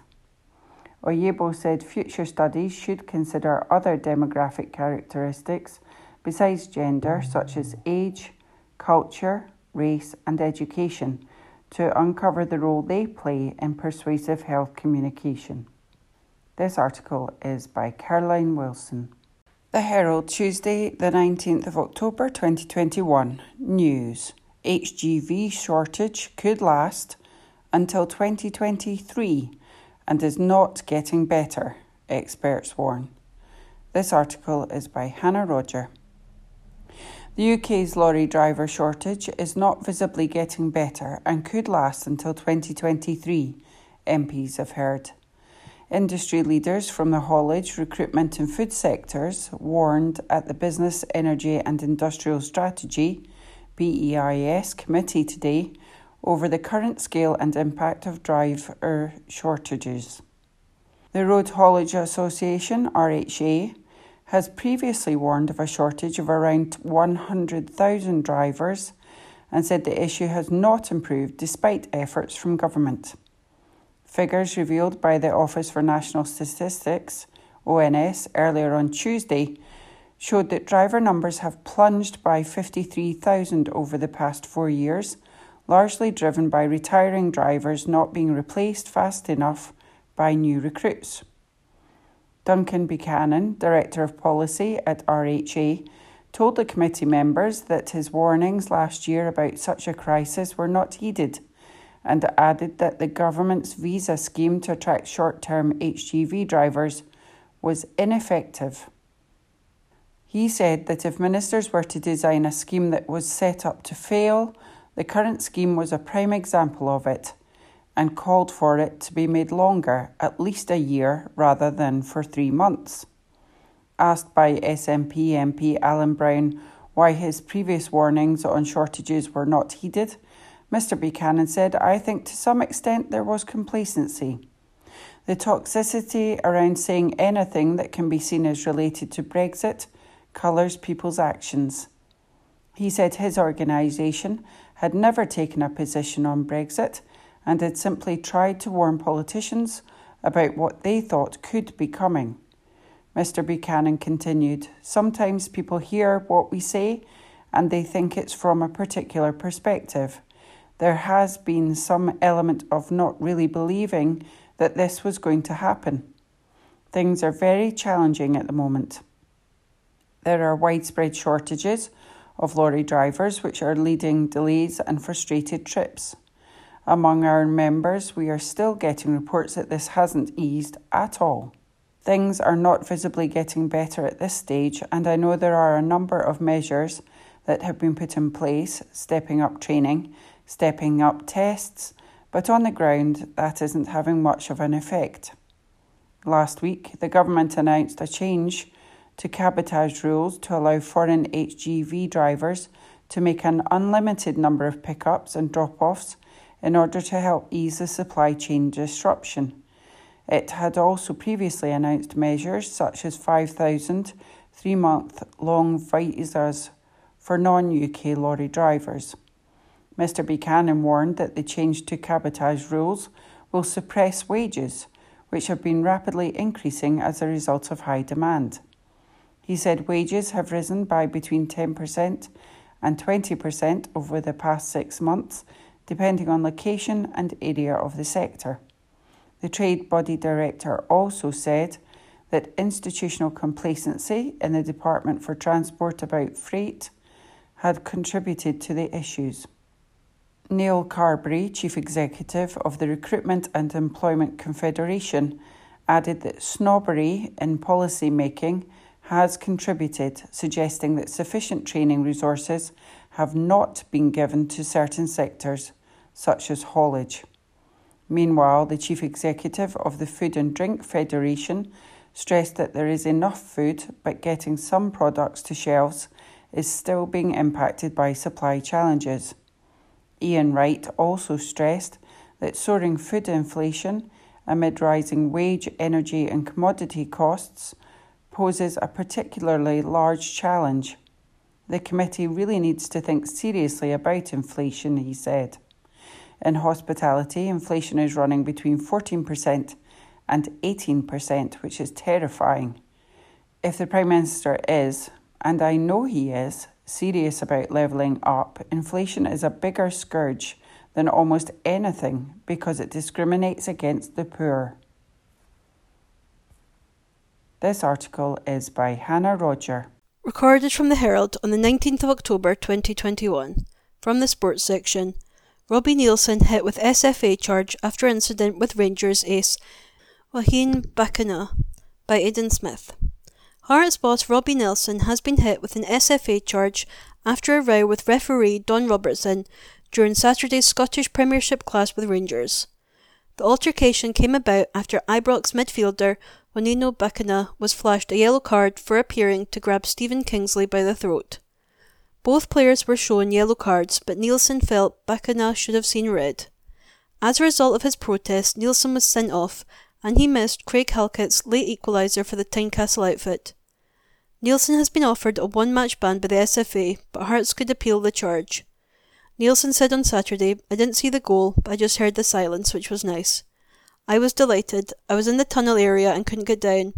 Oyibo said future studies should consider other demographic characteristics besides gender, such as age, culture, race, and education, to uncover the role they play in persuasive health communication. This article is by Caroline Wilson. The Herald, Tuesday, the 19th of October 2021. News HGV shortage could last until 2023 and is not getting better, experts warn. This article is by Hannah Roger. The UK's lorry driver shortage is not visibly getting better and could last until 2023, MPs have heard. Industry leaders from the haulage, recruitment, and food sectors warned at the Business, Energy and Industrial Strategy BEIS committee today over the current scale and impact of driver shortages. The Road Haulage Association, RHA, has previously warned of a shortage of around 100,000 drivers and said the issue has not improved despite efforts from government. Figures revealed by the Office for National Statistics, ONS, earlier on Tuesday showed that driver numbers have plunged by 53,000 over the past four years, largely driven by retiring drivers not being replaced fast enough by new recruits. Duncan Buchanan, Director of Policy at RHA, told the committee members that his warnings last year about such a crisis were not heeded and added that the government's visa scheme to attract short term HGV drivers was ineffective. He said that if ministers were to design a scheme that was set up to fail, the current scheme was a prime example of it and called for it to be made longer, at least a year, rather than for three months. Asked by SNP MP Alan Brown why his previous warnings on shortages were not heeded, Mr. Buchanan said, I think to some extent there was complacency. The toxicity around saying anything that can be seen as related to Brexit colours people's actions. He said his organisation had never taken a position on Brexit and had simply tried to warn politicians about what they thought could be coming. Mr. Buchanan continued Sometimes people hear what we say and they think it's from a particular perspective. There has been some element of not really believing that this was going to happen. Things are very challenging at the moment. There are widespread shortages of lorry drivers, which are leading delays and frustrated trips. Among our members, we are still getting reports that this hasn't eased at all. Things are not visibly getting better at this stage, and I know there are a number of measures that have been put in place, stepping up training, stepping up tests, but on the ground that isn't having much of an effect. Last week, the government announced a change to cabotage rules to allow foreign HGV drivers to make an unlimited number of pickups and drop offs in order to help ease the supply chain disruption. It had also previously announced measures such as 5,000 three month long visas for non UK lorry drivers. Mr. Buchanan warned that the change to cabotage rules will suppress wages, which have been rapidly increasing as a result of high demand. He said wages have risen by between 10% and 20% over the past six months depending on location and area of the sector. The trade body director also said that institutional complacency in the Department for Transport about freight had contributed to the issues. Neil Carberry, Chief Executive of the Recruitment and Employment Confederation, added that snobbery in policy making has contributed, suggesting that sufficient training resources have not been given to certain sectors, such as haulage. Meanwhile, the chief executive of the Food and Drink Federation stressed that there is enough food, but getting some products to shelves is still being impacted by supply challenges. Ian Wright also stressed that soaring food inflation amid rising wage, energy, and commodity costs poses a particularly large challenge. The committee really needs to think seriously about inflation, he said. In hospitality, inflation is running between 14% and 18%, which is terrifying. If the Prime Minister is, and I know he is, serious about levelling up, inflation is a bigger scourge than almost anything because it discriminates against the poor. This article is by Hannah Roger. Recorded from the Herald on the 19th of October 2021. From the sports section, Robbie Neilson hit with SFA charge after incident with Rangers ace Joaquin Bacana by Aidan Smith. Hearts boss Robbie Nelson has been hit with an SFA charge after a row with referee Don Robertson during Saturday's Scottish Premiership clash with Rangers. The altercation came about after Ibrox midfielder Onino Bakana was flashed a yellow card for appearing to grab Stephen Kingsley by the throat. Both players were shown yellow cards, but Neilson felt Bakana should have seen red. As a result of his protest, Neilson was sent off, and he missed Craig Halkett's late equaliser for the Tynecastle outfit. Neilson has been offered a one match ban by the SFA, but Hearts could appeal the charge. Neilson said on Saturday, I didn't see the goal, but I just heard the silence, which was nice. I was delighted. I was in the tunnel area and couldn't get down.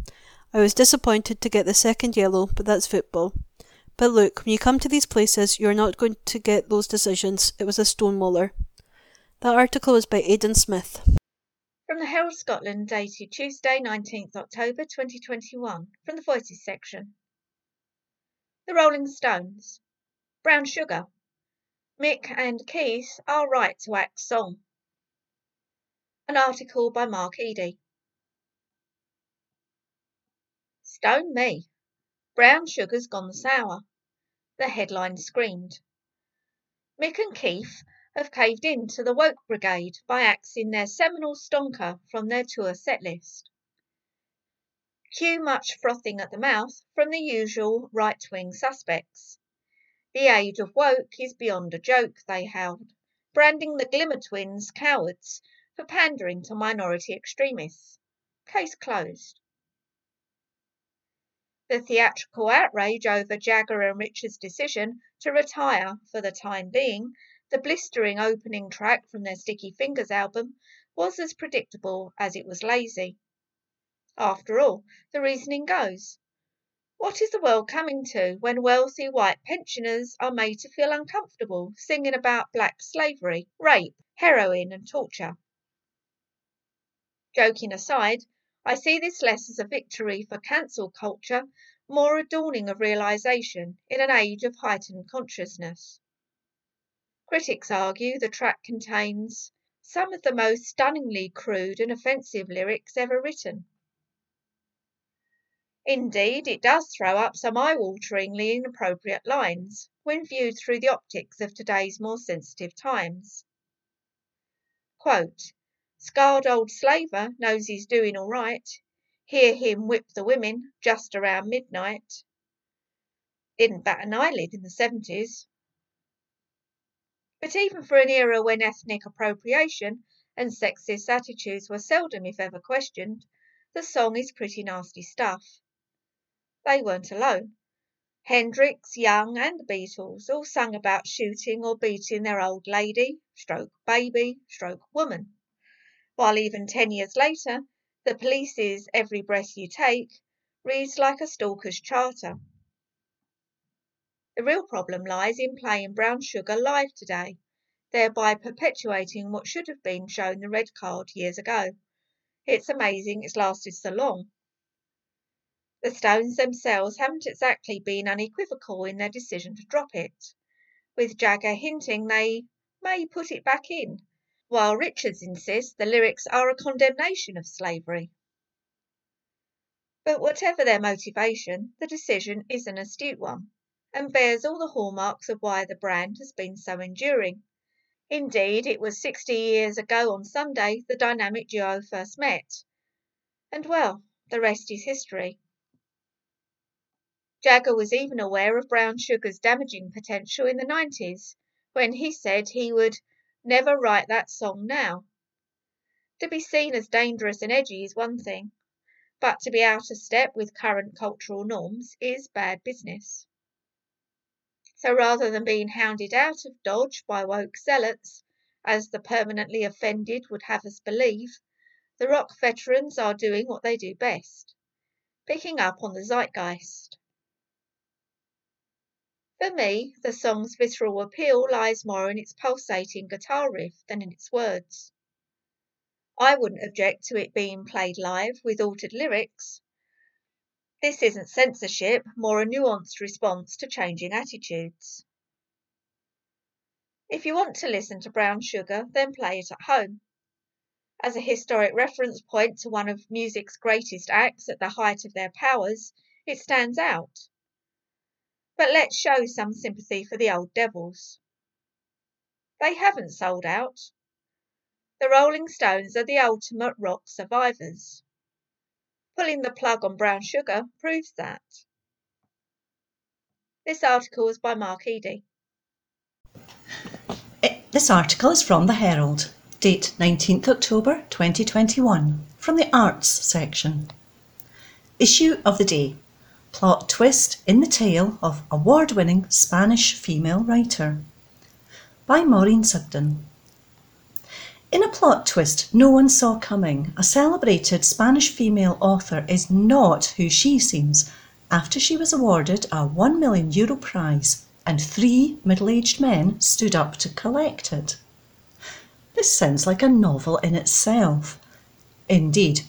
I was disappointed to get the second yellow, but that's football. But look, when you come to these places, you are not going to get those decisions. It was a stonemaler. That article was by Aidan Smith. From the Herald Scotland, dated Tuesday, 19th October 2021, from the Voices section. The Rolling Stones. Brown Sugar. Mick and Keith are right to act song. An article by Mark Eadie. Stone me. Brown sugar's gone sour. The headline screamed. Mick and Keith have caved in to the woke brigade by axing their seminal stonker from their tour set list. Cue much frothing at the mouth from the usual right wing suspects. The age of woke is beyond a joke, they howled, branding the Glimmer twins cowards for pandering to minority extremists. Case closed. The theatrical outrage over Jagger and Richards' decision to retire, for the time being, the blistering opening track from their Sticky Fingers album was as predictable as it was lazy. After all, the reasoning goes what is the world coming to when wealthy white pensioners are made to feel uncomfortable singing about black slavery, rape, heroin, and torture? Joking aside, I see this less as a victory for cancel culture, more a dawning of realization in an age of heightened consciousness. Critics argue the track contains some of the most stunningly crude and offensive lyrics ever written. Indeed, it does throw up some eye-wateringly inappropriate lines when viewed through the optics of today's more sensitive times. Quote, Scarred old slaver knows he's doing all right. Hear him whip the women just around midnight. Didn't bat an eyelid in the 70s. But even for an era when ethnic appropriation and sexist attitudes were seldom, if ever, questioned, the song is pretty nasty stuff. They weren't alone. Hendrix, Young, and the Beatles all sung about shooting or beating their old lady, stroke baby, stroke woman while even ten years later, the police's Every Breath You Take reads like a stalker's charter. The real problem lies in playing Brown Sugar live today, thereby perpetuating what should have been shown the red card years ago. It's amazing it's lasted so long. The Stones themselves haven't exactly been unequivocal in their decision to drop it, with Jagger hinting they may put it back in while Richards insists the lyrics are a condemnation of slavery. But whatever their motivation, the decision is an astute one, and bears all the hallmarks of why the brand has been so enduring. Indeed, it was sixty years ago on Sunday the dynamic duo first met. And well, the rest is history. Jagger was even aware of brown sugar's damaging potential in the 90s, when he said he would Never write that song now. To be seen as dangerous and edgy is one thing, but to be out of step with current cultural norms is bad business. So rather than being hounded out of Dodge by woke zealots, as the permanently offended would have us believe, the rock veterans are doing what they do best picking up on the zeitgeist. For me, the song's visceral appeal lies more in its pulsating guitar riff than in its words. I wouldn't object to it being played live with altered lyrics. This isn't censorship, more a nuanced response to changing attitudes. If you want to listen to Brown Sugar, then play it at home. As a historic reference point to one of music's greatest acts at the height of their powers, It stands out. But let's show some sympathy for the old devils. They haven't sold out. The Rolling Stones are the ultimate rock survivors. Pulling the plug on brown sugar proves that. This article is by Mark Eady. Eh, this article is from the Herald, date 19th October 2021, from the Arts section. Issue of the day Plot twist in the tale of award winning Spanish female writer. By Maureen Sugden. In a plot twist no one saw coming, a celebrated Spanish female author is not who she seems after she was awarded a 1 million euro prize and three middle aged men stood up to collect it. This sounds like a novel in itself. Indeed,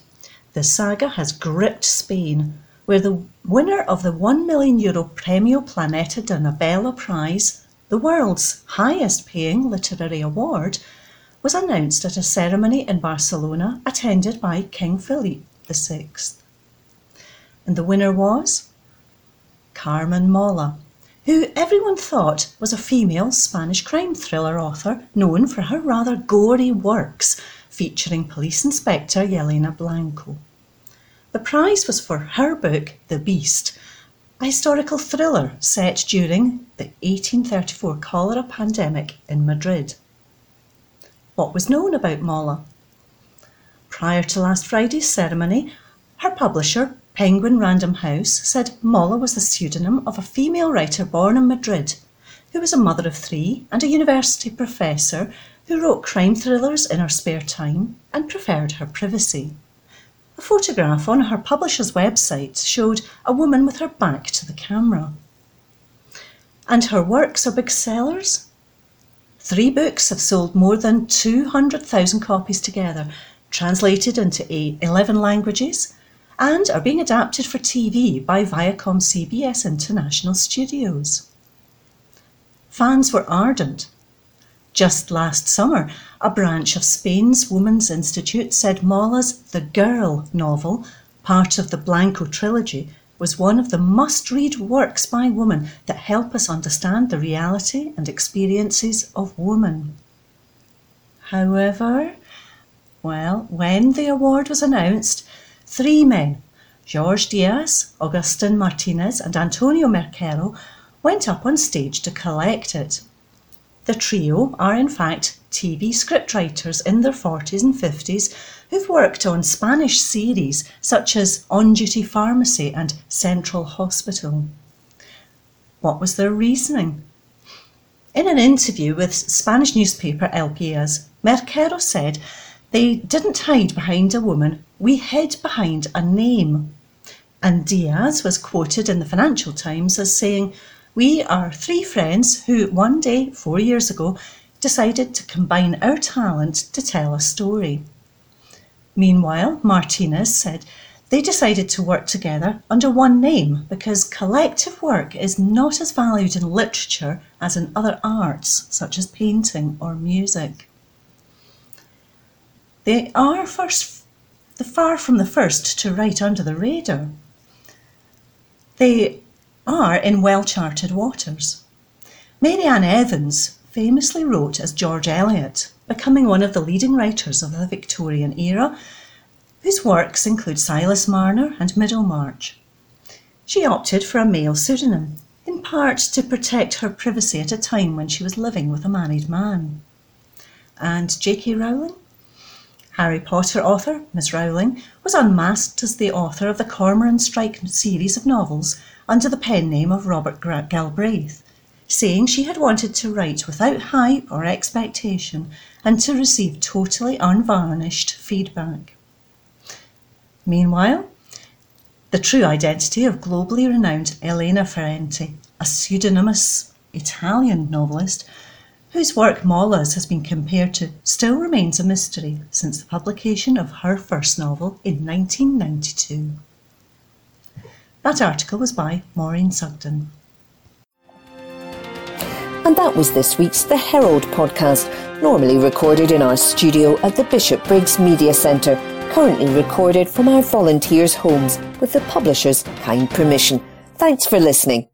the saga has gripped Spain, where the winner of the 1 million euro Premio Planeta de Novela Prize, the world's highest paying literary award, was announced at a ceremony in Barcelona attended by King Philip VI. And the winner was Carmen Mola, who everyone thought was a female Spanish crime thriller author known for her rather gory works featuring police inspector Yelena Blanco. The prize was for her book The Beast, a historical thriller set during the 1834 cholera pandemic in Madrid. What was known about Mola? Prior to last Friday's ceremony, her publisher, Penguin Random House, said Mola was the pseudonym of a female writer born in Madrid who was a mother of three and a university professor who wrote crime thrillers in her spare time and preferred her privacy. A photograph on her publisher's website showed a woman with her back to the camera. And her works are big sellers? Three books have sold more than 200,000 copies together, translated into 11 languages, and are being adapted for TV by Viacom CBS International Studios. Fans were ardent. Just last summer, a branch of Spain's Women's Institute said Mola's The Girl novel, part of the Blanco trilogy, was one of the must read works by women that help us understand the reality and experiences of women. However, well, when the award was announced, three men, George Diaz, Augustin Martinez, and Antonio Mercero, went up on stage to collect it. The trio are, in fact, TV scriptwriters in their 40s and 50s who've worked on Spanish series such as On Duty Pharmacy and Central Hospital. What was their reasoning? In an interview with Spanish newspaper El País, Mercero said they didn't hide behind a woman, we hid behind a name. And Diaz was quoted in the Financial Times as saying, We are three friends who one day, four years ago, decided to combine our talent to tell a story. Meanwhile, Martinez said they decided to work together under one name because collective work is not as valued in literature as in other arts, such as painting or music. They are first, the far from the first to write under the radar. They are in well charted waters. Mary Ann Evans famously wrote as George Eliot becoming one of the leading writers of the Victorian era, whose works include Silas Marner and Middlemarch. She opted for a male pseudonym, in part to protect her privacy at a time when she was living with a married man. And J.K. Rowling? Harry Potter author Miss Rowling was unmasked as the author of the Cormoran Strike series of novels under the pen name of Robert Galbraith, saying she had wanted to write without hype or expectation and to receive totally unvarnished feedback. Meanwhile, the true identity of globally renowned Elena Ferrante, a pseudonymous Italian novelist whose work Mola's has been compared to, still remains a mystery since the publication of her first novel in 1992. That article was by Maureen Sugden. And that was this week's The Herald podcast, normally recorded in our studio at the Bishopbriggs Media Centre, currently recorded from our volunteers' homes with the publisher's kind permission. Thanks for listening.